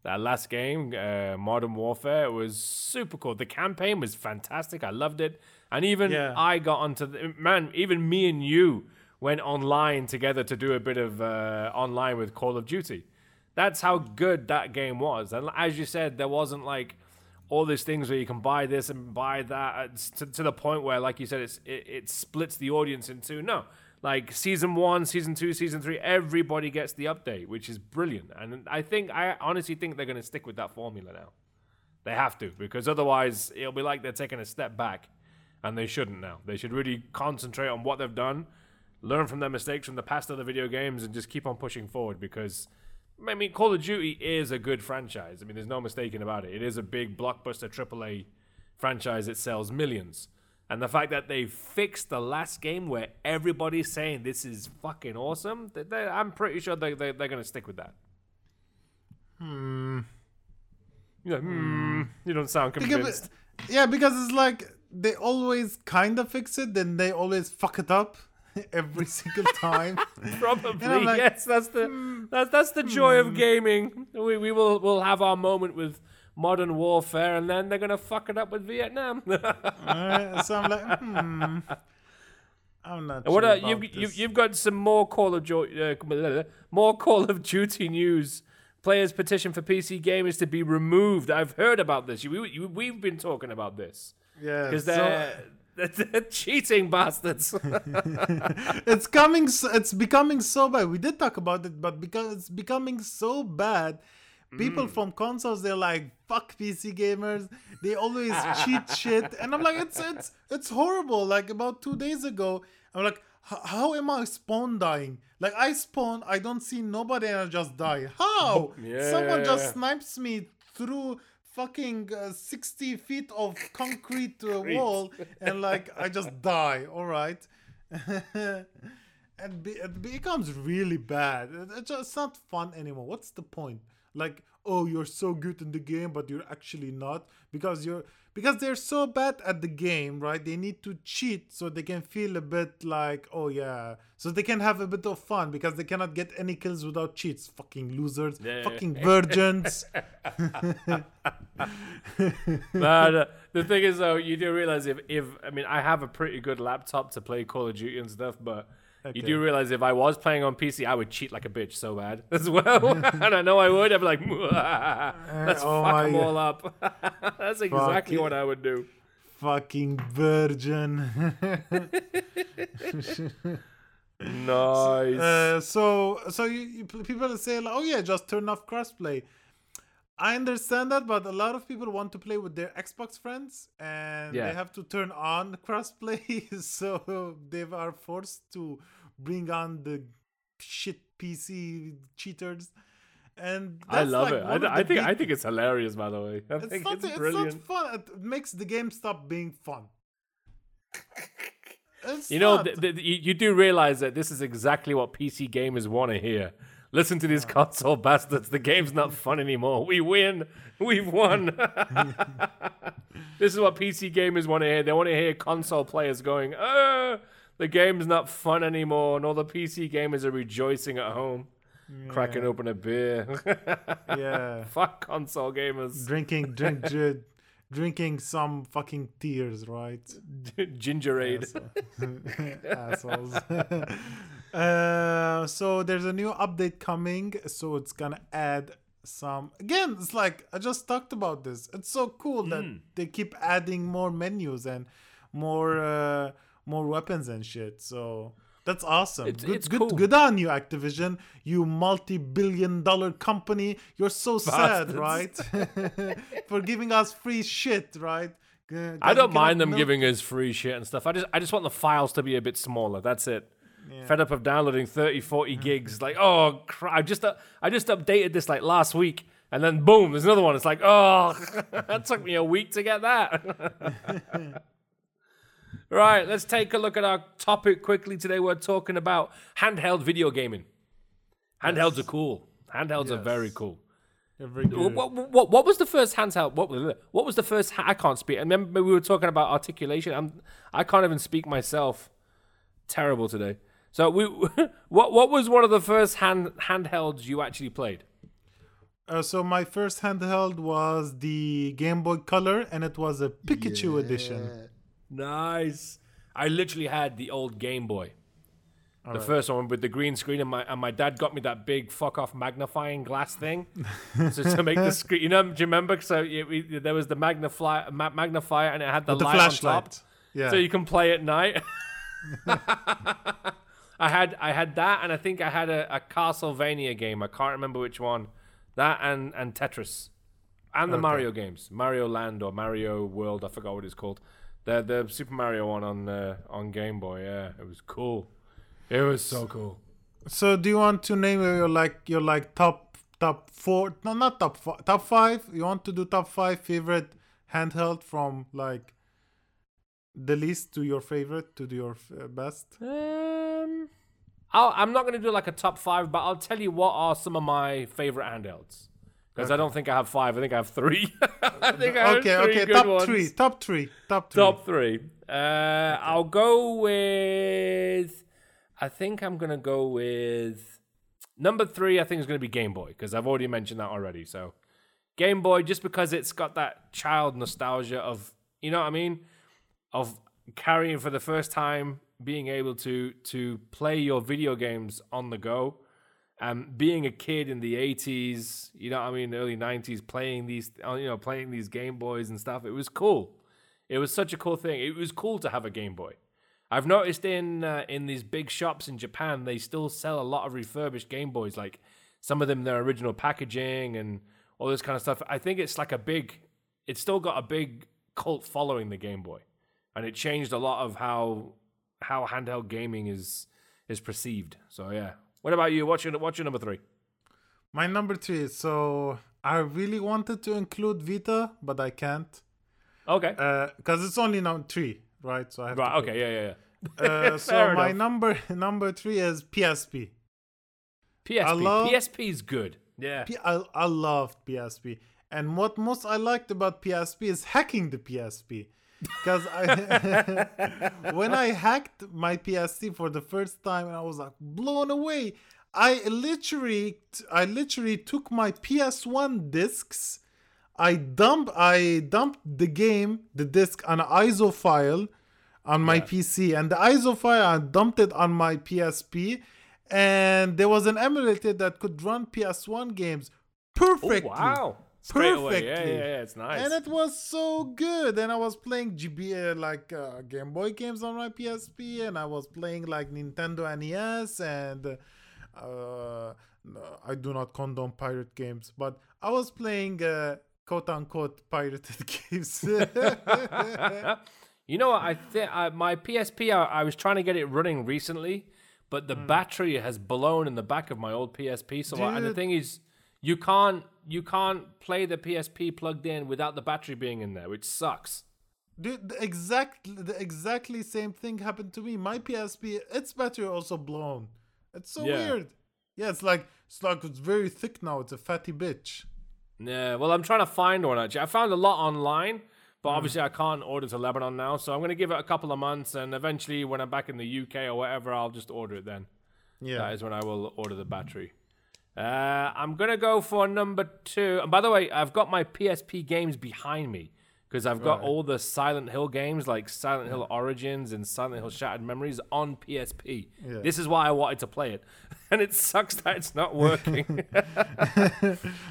That last game, uh, Modern Warfare, was super cool. The campaign was fantastic. I loved it, and even Yeah. I got onto the man. Even me and you went online together to do a bit of uh, online with Call of Duty. That's how good that game was. And as you said, there wasn't like all these things where you can buy this and buy that uh, It's to, to the point where, like you said, it's, it, it splits the audience in two. No, like season one, season two, season three, everybody gets the update, which is brilliant. And I think, I honestly think they're going to stick with that formula now. They have to, because otherwise it'll be like they're taking a step back, and they shouldn't now. They should really concentrate on what they've done, learn from their mistakes from the past other video games, and just keep on pushing forward because. I mean, Call of Duty is a good franchise. I mean, there's no mistaking about it. It is a big blockbuster AAA franchise that sells millions. And the fact that they fixed the last game where everybody's saying this is fucking awesome, they, they, I'm pretty sure they, they, they're going to stick with that. Hmm. You're like, hmm. You don't sound Because- convinced. yeah, because it's like they always kind of fix it, then they always fuck it up. every single time. Probably like, yes. That's the that's that's the joy of gaming. We we will we'll have our moment with modern warfare, and then they're gonna fuck it up with Vietnam. Alright, so I'm like, hmm. I'm not. what sure are, about you've, you've got some more Call of jo- uh, more Call of Duty news. Players petition for PC gamers to be removed. I've heard about this. You, you, we've been talking about this yeah, because so they're, they're cheating bastards. it's coming. It's becoming so bad. We did talk about it, but because it's becoming so bad, Mm. people from consoles they're like, "Fuck PC gamers." They always cheat shit, and I'm like, it's it's it's horrible. Like about two days ago, I'm like, how am I spawn dying? Like I spawn, I don't see nobody, and I just die. How? Someone Yeah. just snipes me through fucking uh, 60 feet of concrete uh, wall and like i just die all right and be, it becomes really bad. It- it's just not fun anymore. What's the point? Like oh you're so good in the game but you're actually not. Because you're because they're so bad at the game right? They need to cheat so they can feel a bit like oh yeah. So they can have a bit of fun because they cannot get any kills without cheats. Fucking losers. Yeah. fucking virgins. But uh, the thing is, though, you do realize if, if I mean, I have a pretty good laptop to play Call of Duty and stuff, but you do realize if I was playing on PC, I would cheat like a bitch so bad as well. and I know I would. I'd be like, let's oh fuck them all up. That's exactly what I would do. fucking virgin Nice. Uh, so so you, you people say like, oh yeah, just turn off crossplay. I understand that, but a lot of people want to play with their Xbox friends, and Yeah. they have to turn on crossplay, so they are forced to bring on the shit PC cheaters. And I love like, it. I, I think I think it's hilarious. By the way, I it's think not, it's it's brilliant. not fun. It makes the game stop being fun. It's You know, th- th- you do realize that this is exactly what PC gamers want to hear. Listen to these console bastards. The game's not fun anymore. We win. We've won. this is what PC gamers want to hear. They want to hear console players going, "Uh, the game's not fun anymore," and all the PC gamers are rejoicing at home, cracking open a beer. yeah. Fuck console gamers. drinking drink, dr- drinking some fucking tears right Ginger aid. assholes uh, so there's a new update coming so it's gonna add some again it's like i just talked about this it's so cool that Hmm. they keep adding more menus and more uh, more weapons and shit so that's awesome. It's- good, it's good, cool. good on you, Activision. You multi-billion-dollar company. You're so sad, right? For giving us free shit, right? I don't mind them giving us free shit and stuff. I just I just want the files to be a bit smaller. That's it. Fed up of downloading 30, 40 gigs. Like, oh, crap. I just uh, I just updated this like last week, and then boom, there's another one. It's like, oh, that took me a week to get that. right, let's take a look at our topic quickly. Today we're talking about handheld video gaming. Handhelds are cool. Handhelds are very Yes. cool. What, good. what, what, what was the first handheld? What, what was the first? I can't speak. I remember we were talking about articulation. I'm, I can't even speak myself. Terrible today. So we, what, what was one of the first hand handhelds you actually played? Uh, so my first handheld was the Game Boy Color, and it was a Pikachu edition. Nice. I literally had the old Game Boy. The first one with the green screen, and my and my dad got me that big fuck off magnifying glass thing, so to make the screen. You know, do you remember? So it, we, there was the magnify ma- magnifier, and it had the, With the light on top. flashlight. Yeah. so you can play at night. I had I had that, and I think I had a, a Castlevania game. I can't remember which one. That and and Tetris, and the Okay. Mario games, Mario Land or Mario World. I forgot what it's called. The the Super Mario one on uh, on Game Boy. Yeah, it was cool. It was so cool. So do you want to name your like your like top top four? No, not top four, top five. You want to do top five favorite handheld from like the least to your favorite to your uh, best? Um, I'll, I'm not going to do like a top five, but I'll tell you what are some of my favorite handhelds. Because I don't think I have five. I think I have three. I think I have Okay, three okay. Top ones. three, top three, top three. Top three. Uh, I'll go with. I think I'm gonna go with number three. I think is gonna be Game Boy because I've already mentioned that already. So Game Boy, just because it's got that child nostalgia of you know what I mean, of carrying for the first time, being able to to play your video games on the go. Um, being a kid in the 80s, you know I mean, early 90s, playing these, uh, you know, playing these Game Boys and stuff, it was cool. It was such a cool thing. It was cool to have a Game Boy. I've noticed in uh, in these big shops in Japan, they still sell a lot of refurbished Game Boys. Like some of them, their original packaging and all this kind of stuff. I think it's like a big. It's still got a big cult following the Game Boy, and it changed a lot of how how handheld gaming is is perceived. So yeah. What about you? What's your what's your number three? My number three. So I really wanted to include Vita, but I can't Okay. because it's only number three, right? So I have right. Okay. Yeah. Yeah. Yeah. Uh, so my enough. number number three is PSP. PSP. love- PSP is good. Yeah. P- I, I loved PSP. And what most I liked about PSP is hacking the PSP. Because I, when I hacked my PSP for the first time, and I was like blown away. I literally, I literally took my PS1 discs. I dump, I dumped the game, the disc on an ISO file on my PC, and the ISO file I dumped it on my PSP, and there was an emulator that could run PS1 games Oh, perfectly. wow. Straight away. Yeah, Perfectly. yeah, yeah. It's nice. And it was so good. And I was playing GB uh, like uh, Game Boy games on my PSP, and I was playing like Nintendo NES, and uh, I do not condone pirate games, but I was playing uh, quote unquote pirated games. you know what? I think my PSP. I, I was trying to get it running recently, but the battery has blown in the back of my old PSP. So I, and the thing is, you can't you can't play the PSP plugged in without the battery being in there, which sucks. Dude, the exact the exactly same thing happened to me. My PSP, its battery also blown. It's so Yeah. weird. Yeah, it's like it's like it's very thick now. It's a fatty bitch. Yeah, well, I'm trying to find one actually. I found a lot online, but hmm. obviously I can't order to Lebanon now. So I'm going to give it a couple of months, and eventually, when I'm back in the UK or whatever, I'll just order it then. Yeah. That is when I will order the battery. Uh, I'm gonna go for number two. And by the way, I've got my PSP games behind me because I've got Right. all the Silent Hill games like Silent Hill Origins and Silent Hill Shattered Memories on PSP. Yeah. This is why I wanted to play it, and it sucks that it's not working.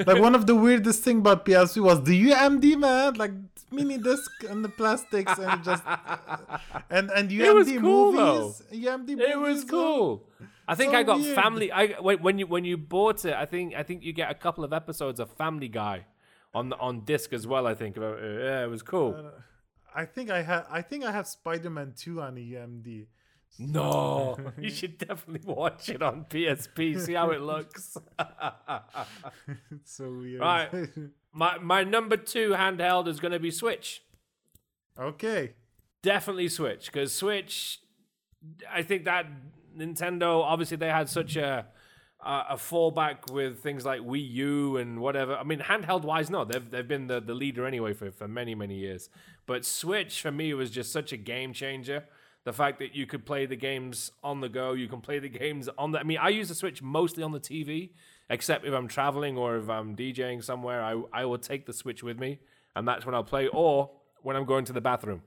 like one of the weirdest thing about PSP was the UMD man, like mini disc and the plastics and just and and UMD It was cool, though. movies. UMD it was movies, cool. I think so I got weird. Family. I when you when you bought it, I think I think you get a couple of episodes of Family Guy on the, on disc as well. I think Uh, yeah, it was cool. I think I have I think I have Spider Man two on E UMD. No, you should definitely watch it on PSP. See how it looks. It's so weird. Right. my my number two handheld is going to be Switch. okay. Definitely Switch because Switch. I think that Nintendo obviously they had such a a, fallback with things like Wii U and whatever. I mean, handheld wise, no, they've they've been the, the leader anyway for, for many many years. But Switch for me was just such a game changer. The fact that you could play the games on the go, you can play the games on the. I mean, I use the Switch mostly on the TV, except if I'm traveling or if I'm DJing somewhere. I I will take the Switch with me, and that's when I'll play, or when I'm going to the bathroom.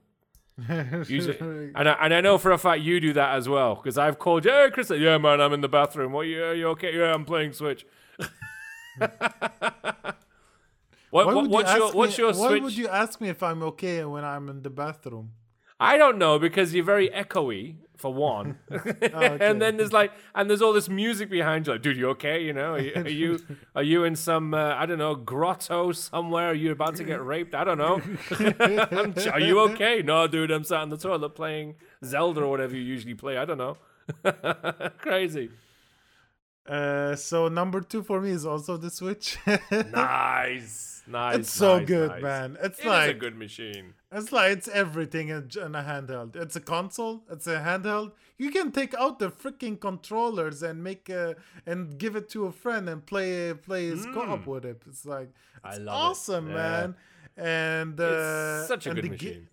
Usually, and I, and I know for a fact you do that as well because I've called you, hey Chris, yeah man, I'm in the bathroom. What you, are you okay? Yeah, I'm playing Switch. what, what what's you your what's me, your Why would you ask me if I'm okay when I'm in the bathroom? I don't know because you're very echoey for one, and then there's like and there's all this music behind you. Like, dude, you okay? You know, are you are you, are you in some uh, I don't know grotto somewhere? Are you about to get raped? I don't know. Are you okay? No, dude, I'm sat in the toilet playing Zelda or whatever you usually play. I don't know. Crazy. Uh, so number two for me is also the Switch. Nice, nice. it's so nice, good, nice. man. It's like It like a good machine. It's like it's everything in, in a handheld. It's a console. It's a handheld. You can take out the freaking controllers and make a and give it to a friend and play play his co-op with it. It's like it's love it. awesome, Yeah. man. And uh, It's such a and good the ga- machine.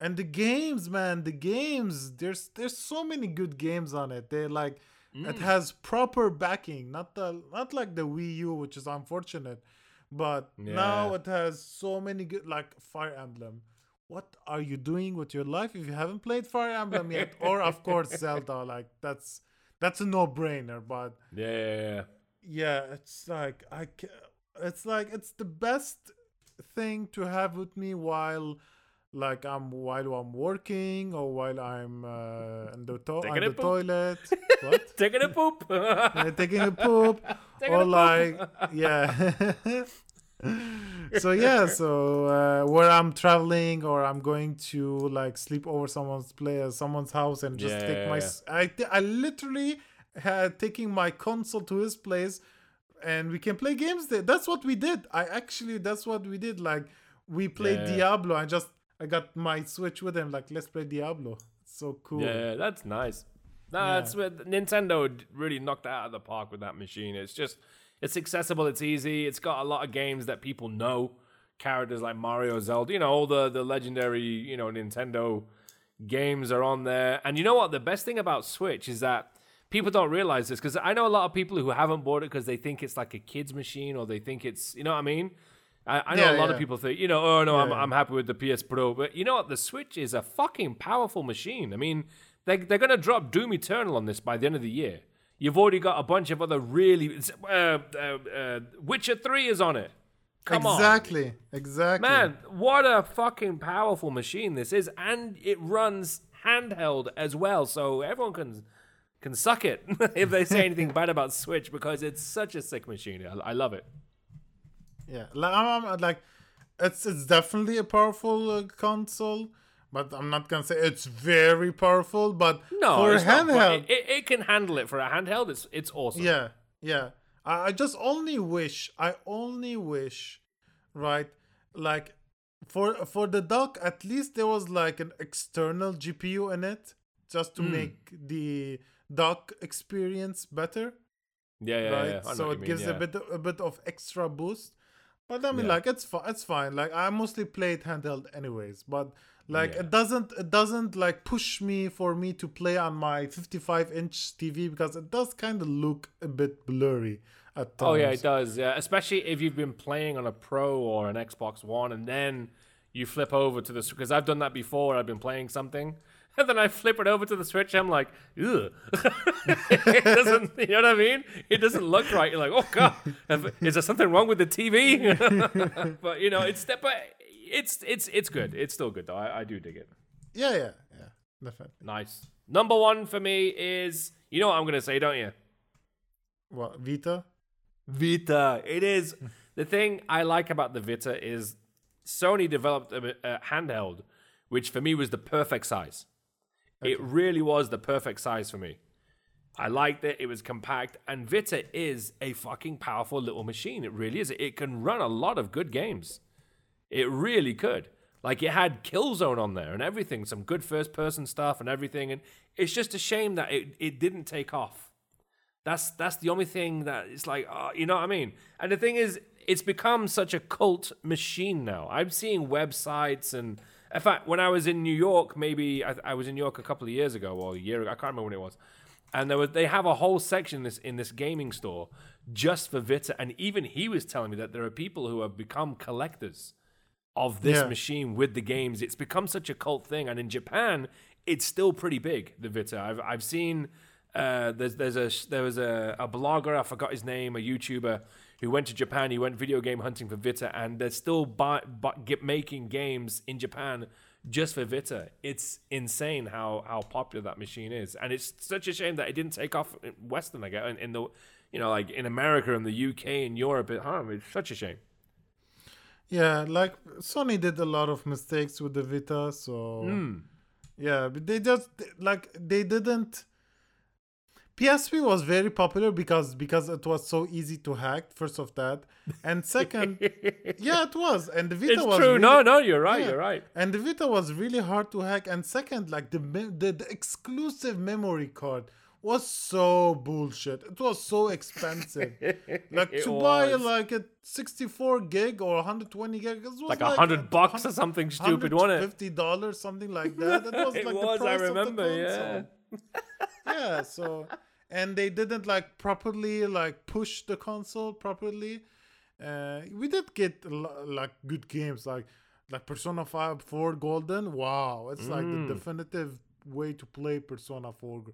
and the games, man, the games. There's there's so many good games on it. They like it Mm. has proper backing, not the not like the Wii U, which is unfortunate, but now it has so many good like Fire Emblem. What are you doing with your life if you haven't played Fire Emblem yet? or of course Zelda. Like that's that's a no brainer. But Yeah, yeah, yeah. yeah, it's like I. It's like it's the best thing to have with me while. Like I'm while I'm working or while I'm uh, in the, to- Taking on the toilet. what? Taking a poop. Yeah, taking a poop Taking or a poop. like yeah so yeah so uh, where i'm traveling or i'm going to like sleep over someone's place someone's house and just Yeah, take my yeah. i th- i literally had taking my console to his place and we can play games there that's what we did i actually that's what we did like we played Yeah. diablo i just i got my switch with him like let's play diablo it's so cool Yeah, that's nice. No, Yeah. that's what Nintendo really knocked out of the park with that machine. It's just it's accessible, it's easy, it's got a lot of games that people know. Characters like Mario, Zelda, you know, all the the legendary, you know, Nintendo games are on there. And you know what? The best thing about Switch is that people don't realize this because I know a lot of people who haven't bought it because they think it's like a kid's machine or they think it's, you know what I mean? I, I know Yeah, a lot yeah. of people think, you know, oh no, I'm, Yeah. I'm happy with the PS Pro, but you know what? The Switch is a fucking powerful machine. I mean, they they're gonna drop Doom Eternal on this by the end of the year. You've already got a bunch of other really, uh, uh, uh, Witcher Three is on it. Come on, exactly exactly Man, what a fucking powerful machine this is, and it runs handheld as well, so everyone can can suck it if they say anything bad about Switch because it's such a sick machine. I, I love it. Yeah, like, I'm, I'm, like it's it's definitely a powerful uh, console, but I'm not gonna say it's very powerful. But No, for but handheld, it, it, can handle it for a handheld. It's it's awesome. yeah, yeah. I, I just only wish, I only wish, right? Like for for the dock, at least there was like an external GPU in it, just to Hmm. make the dock experience better. yeah, yeah. right? yeah. So it mean, gives yeah. a bit a bit of extra boost. But I mean, Yeah. like it's fine. It's fine. Like I mostly play it handheld anyways. But like Yeah. it doesn't it doesn't like push me for me to play on my 55 inch TV because it does kind of look a bit blurry at times. Oh yeah, it does. Yeah, especially if you've been playing on a Pro or an Xbox One, and then you flip over to the because I've done that before. I've been playing something, and then I flip it over to the Switch. I'm like, ugh. it doesn't. You know what I mean? It doesn't look right. You're like, oh god, is there something wrong with the TV? but you know, it's but it's it's it's good. It's still good though. I, I do dig it. Yeah, yeah, yeah. Definitely. Nice. Number one for me is you know what I'm gonna say, don't you? What Vita? Vita. It is the thing I like about the Vita is Sony developed a, a handheld, which for me was the perfect size. It really was the perfect size for me. I liked it. It was compact, and Vita is a fucking powerful little machine. It really is. It can run a lot of good games. It really could. Like it had Killzone on there and everything, some good first person stuff and everything. And it's just a shame that it, it didn't take off. That's that's the only thing that it's like, uh, you know what I mean? And the thing is, it's become such a cult machine now. I'm seeing websites and, in fact, when I was in New York, maybe I, I was in New York a couple of years ago or a year ago, I can't remember when it was. And there was they have a whole section in this in this gaming store just for Vita, and even he was telling me that there are people who have become collectors of this Yeah. machine with the games. It's become such a cult thing, and in Japan, it's still pretty big. The Vita, I've I've seen. Uh, there's there's a there was a, a blogger I forgot his name, a YouTuber who went to Japan. He went video game hunting for Vita, and they're still buy, bu get making games in Japan just for Vita. It's insane how how popular that machine is, and it's such a shame that it didn't take off in Western. I guess in, in the you know like in America and the UK and Europe at home. It's such a shame. Yeah, like Sony did a lot of mistakes with the Vita, so Hmm. yeah, but they just like they didn't. PSP was very popular because because it was so easy to hack. First of that, and second, yeah, it was, and the Vita It's was true. really- no, no, you're right. yeah. You're right. And the Vita was really hard to hack. And second, like the the, the exclusive memory card was so bullshit. It was so expensive. like It to buy like a 64 gig or 120 gig, it was like a hundred bucks or something stupid, wasn't it? Fifty dollars, something like that. It was It like was, the I price of the remember, yeah. console. yeah. So, and they didn't like properly like push the console properly. Uh, we did get like good games like like Persona 5 4 Golden. Wow, it's like Mm. the definitive way to play Persona 4.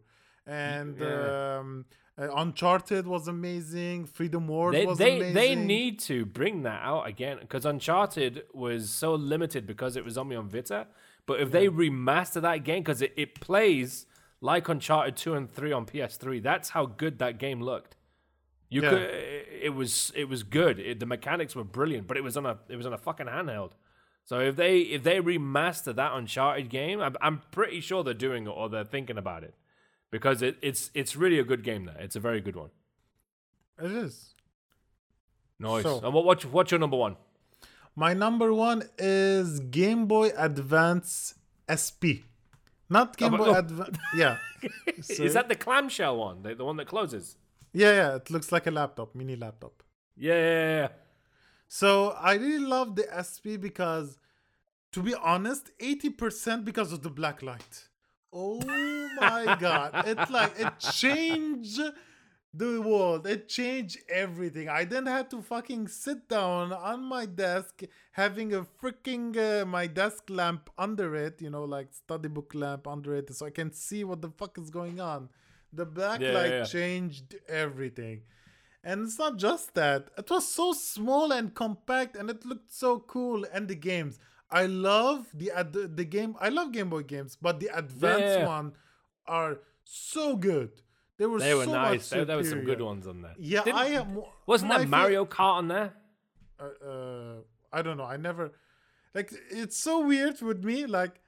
And Yeah. um, uh, Uncharted was amazing. Freedom Wars They was they amazing. they need to bring that out again because Uncharted was so limited because it was only on Vita. But if they remaster that game because it, it plays like Uncharted two and three on PS3, that's how good that game looked. You Yeah. could it was it was good. It, the mechanics were brilliant, but it was on a it was on a fucking handheld. So if they if they remaster that Uncharted game, I'm, I'm pretty sure they're doing it or they're thinking about it because it, it's it's really a good game. There, it's a very good one. It is. Nice. So- and what what's, what's your number one? My number one is Game Boy Advance SP. Not Game Oh, Boy oh. Advance. Yeah. Is that the clamshell one, the, the one that closes? Yeah, yeah. It looks like a laptop, mini laptop. Yeah, yeah, yeah. So I really love the SP because, to be honest, 80% because of the black light. Oh my god. It like it changed the world. It changed everything. I didn't have to fucking sit down on my desk having a freaking uh, my desk lamp under it, you know, like study book lamp under it so I can see what the fuck is going on. The black Yeah, light yeah, yeah. changed everything. And it's not just that. It was so small and compact and it looked so cool and the games. I love the ad- the game. I love Game Boy games, but the advanced one are so good. They were They were so nice. much There, there were some good ones on there. Yeah, Didn't- I am. Wasn't there Mario Kart on there? uh, uh, I don't know. I never like. It's so weird with me. Like,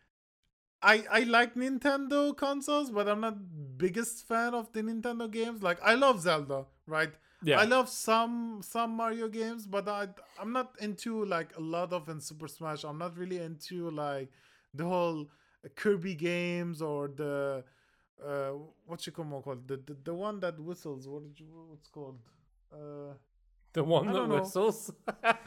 I I like Nintendo consoles, but I'm not biggest fan of the Nintendo games. Like, I love Zelda, right? Yeah. I love some some Mario games, but I I'm not into like a lot of in Super Smash. I'm not really into like the whole Kirby games or the uh what you call called the, the the one that whistles. What did you what's called? Uh The one I that whistles.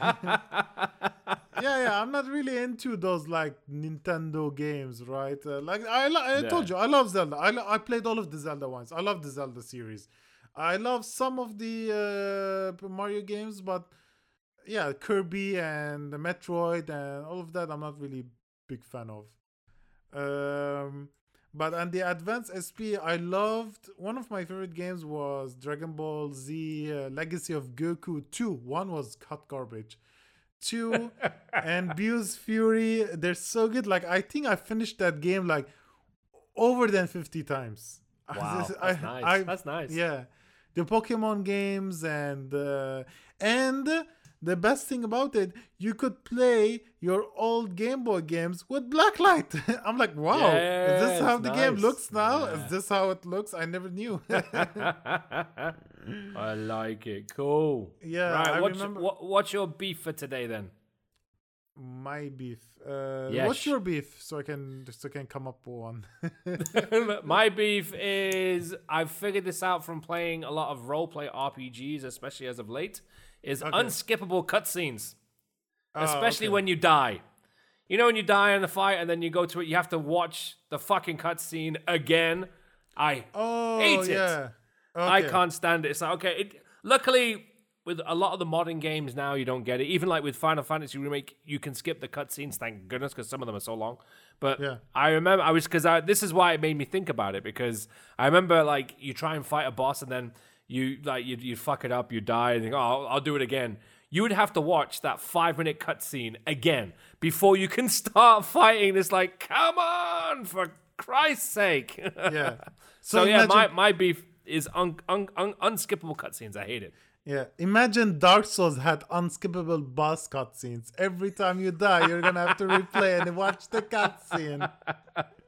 yeah, yeah, I'm not really into those like Nintendo games, right? Uh, like I, I Yeah. told you, I love Zelda. I, lo- I played all of the Zelda ones. I love the Zelda series. I love some of the uh, Mario games, but yeah, Kirby and the Metroid and all of that, I'm not really big fan of. Um, but on the Advance SP, I loved one of my favorite games was Dragon Ball Z uh, Legacy of Goku 2. One was cut garbage. Two and Buu's Fury, they're so good. Like I think I finished that game like over than 50 times. Wow, This- that's nice. That's nice. Yeah. The Pokemon games and uh, and the best thing about it, you could play your old Game Boy games with blacklight. I'm like, wow, is this how the game looks now? Yeah. Is this how it looks? I never knew. I like it. Cool. Yeah, Right. I what's, remember- what, what's your beef for today then? My beef. Uh, Yes. What's your beef? So I can just so I can come up with one. My beef is I've figured this out from playing a lot of roleplay RPGs, especially as of late, is unskippable cutscenes. Oh, Especially okay. when you die. You know when you die in the fight and then you go to it, you have to watch the fucking cutscene again. I Oh hate it. yeah. I can't stand it. It's like okay. It, luckily, with a lot of the modern games now, you don't get it. Even like with Final Fantasy Remake, you can skip the cutscenes. Thank goodness, because some of them are so long. But Yeah. I remember I was because this is why it made me think about it because I remember like you try and fight a boss and then you like you you fuck it up, you die, and you go, oh, I'll, I'll do it again. You would have to watch that five minute cutscene again before you can start fighting. It's like, come on, for Christ's sake. Yeah. So, yeah, my, my beef is un, un, un, unskippable cutscenes. I hate it. Yeah, imagine Dark Souls had unskippable boss cutscenes. Every time you die, you're gonna have to replay and watch the cutscene.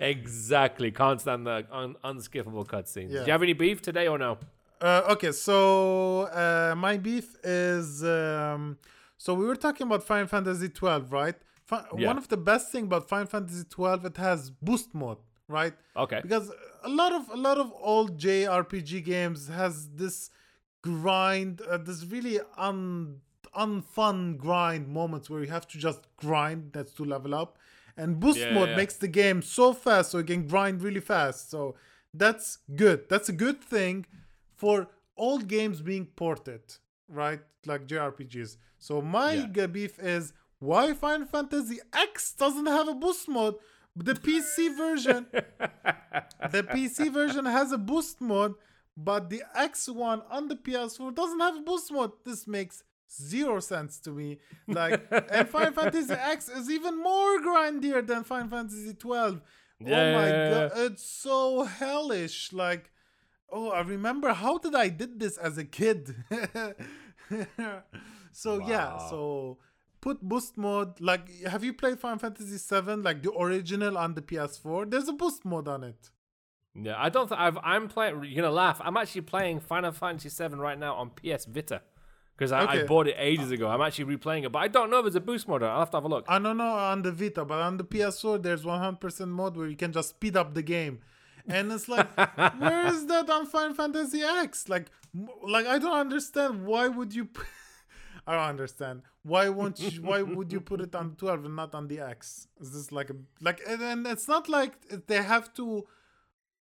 Exactly. Can't stand the un, unskippable cutscenes. Yeah. Do you have any beef today or no? Uh, okay, so uh, my beef is um, so we were talking about Final Fantasy 12, right? Fi- Yeah. One of the best thing about Final Fantasy 12, it has boost mode, right? Okay. Because a lot of a lot of old JRPG games has this grind, uh, this really un unfun grind moments where you have to just grind that's to level up. And boost Yeah, mode yeah. makes the game so fast so you can grind really fast. So that's good. That's a good thing for old games being ported, right? Like JRPGs. So my Yeah. beef is why Final Fantasy X doesn't have a boost mode. The PC version, the PC version has a boost mode, but the X one on the PS4 doesn't have a boost mode. This makes zero sense to me. Like, and Final Fantasy X is even more grindier than Final Fantasy 12. oh my yeah, god, it's so hellish. Like, oh, I remember how did I did this as a kid. so yeah, so put boost mode. Like, have you played Final Fantasy 7, like the original on the PS4? There's a boost mode on it. Yeah, I don't think I've. I'm playing. You're gonna laugh. I'm actually playing Final Fantasy VII right now on PS Vita because I, I bought it ages ago. I'm actually replaying it, but I don't know if it's a boost mode. I'll have to have a look. I don't know on the Vita, but on the PS4, there's 100% mode where you can just speed up the game. And it's like, where is that on Final Fantasy X? Like, like I don't understand. Why would you? P- I don't understand. Why won't you? Why would you put it on 12 and not on the X? Is this like a like? And, and it's not like they have to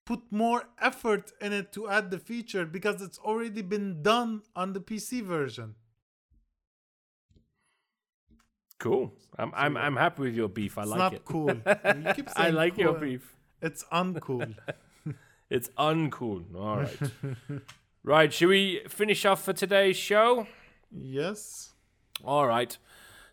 put more effort in it to add the feature because it's already been done on the PC version. Cool. I'm I'm I'm happy with your beef. I It's like not it. cool. You keep I like your beef. It's uncool. It's uncool. All right. right. Should we finish off for today's show? yes. All right.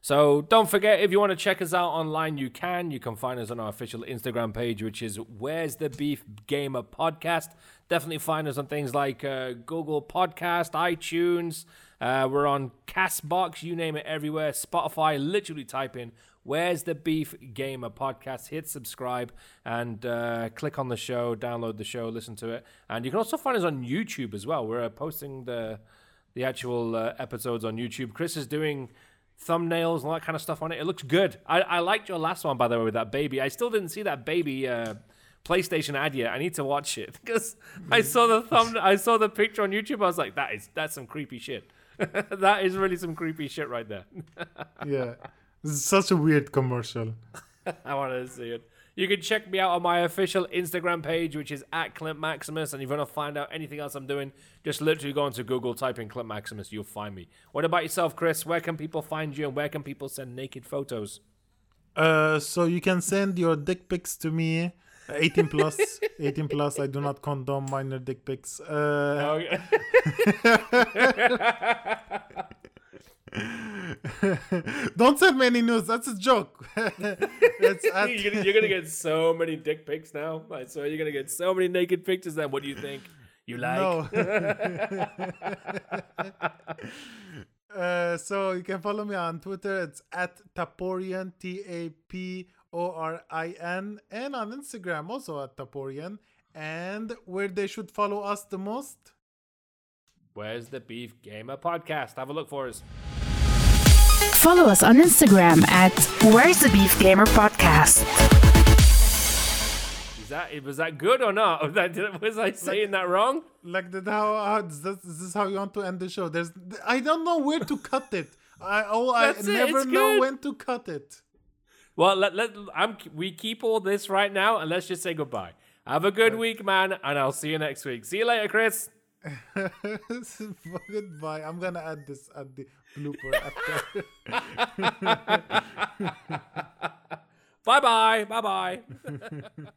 So don't forget, if you want to check us out online, you can. You can find us on our official Instagram page, which is Where's the Beef Gamer Podcast. Definitely find us on things like uh, Google Podcast, iTunes. Uh, we're on Castbox, you name it, everywhere. Spotify. Literally type in Where's the Beef Gamer Podcast. Hit subscribe and uh, click on the show, download the show, listen to it. And you can also find us on YouTube as well. We're uh, posting the the actual uh, episodes on YouTube. Chris is doing thumbnails and all that kind of stuff on it. It looks good. I, I liked your last one, by the way, with that baby. I still didn't see that baby uh, PlayStation ad yet. I need to watch it because I saw the thumb. I saw the picture on YouTube. I was like, that is that's some creepy shit. that is really some creepy shit right there. Yeah. Is such a weird commercial. I want to see it. You can check me out on my official Instagram page, which is at Clint Maximus. And if you want to find out anything else I'm doing, just literally go onto Google, type in Clint Maximus, you'll find me. What about yourself, Chris? Where can people find you and where can people send naked photos? Uh, so you can send your dick pics to me. 18 plus. 18 plus. I do not condone minor dick pics. Uh, don't send me any news. That's a joke. at, you're, gonna, you're gonna get so many dick pics now. I swear you're gonna get so many naked pictures. Then what do you think? You like? No. uh, so you can follow me on Twitter. It's at Taporian, T A P O R I N, and on Instagram also at Taporian. And where they should follow us the most? Where's the Beef Gamer podcast? Have a look for us. Follow us on Instagram at Where's the Beef Gamer Podcast. Is that was that good or not? Was, that, was I saying that wrong? Like that? How, how is, this, is this how you want to end the show? There's I don't know where to cut it. I oh I it, never know good. when to cut it. Well, let, let I'm we keep all this right now, and let's just say goodbye. Have a good week, man, and I'll see you next week. See you later, Chris. Goodbye. I'm gonna add this at the blooper after. Bye bye. Bye bye.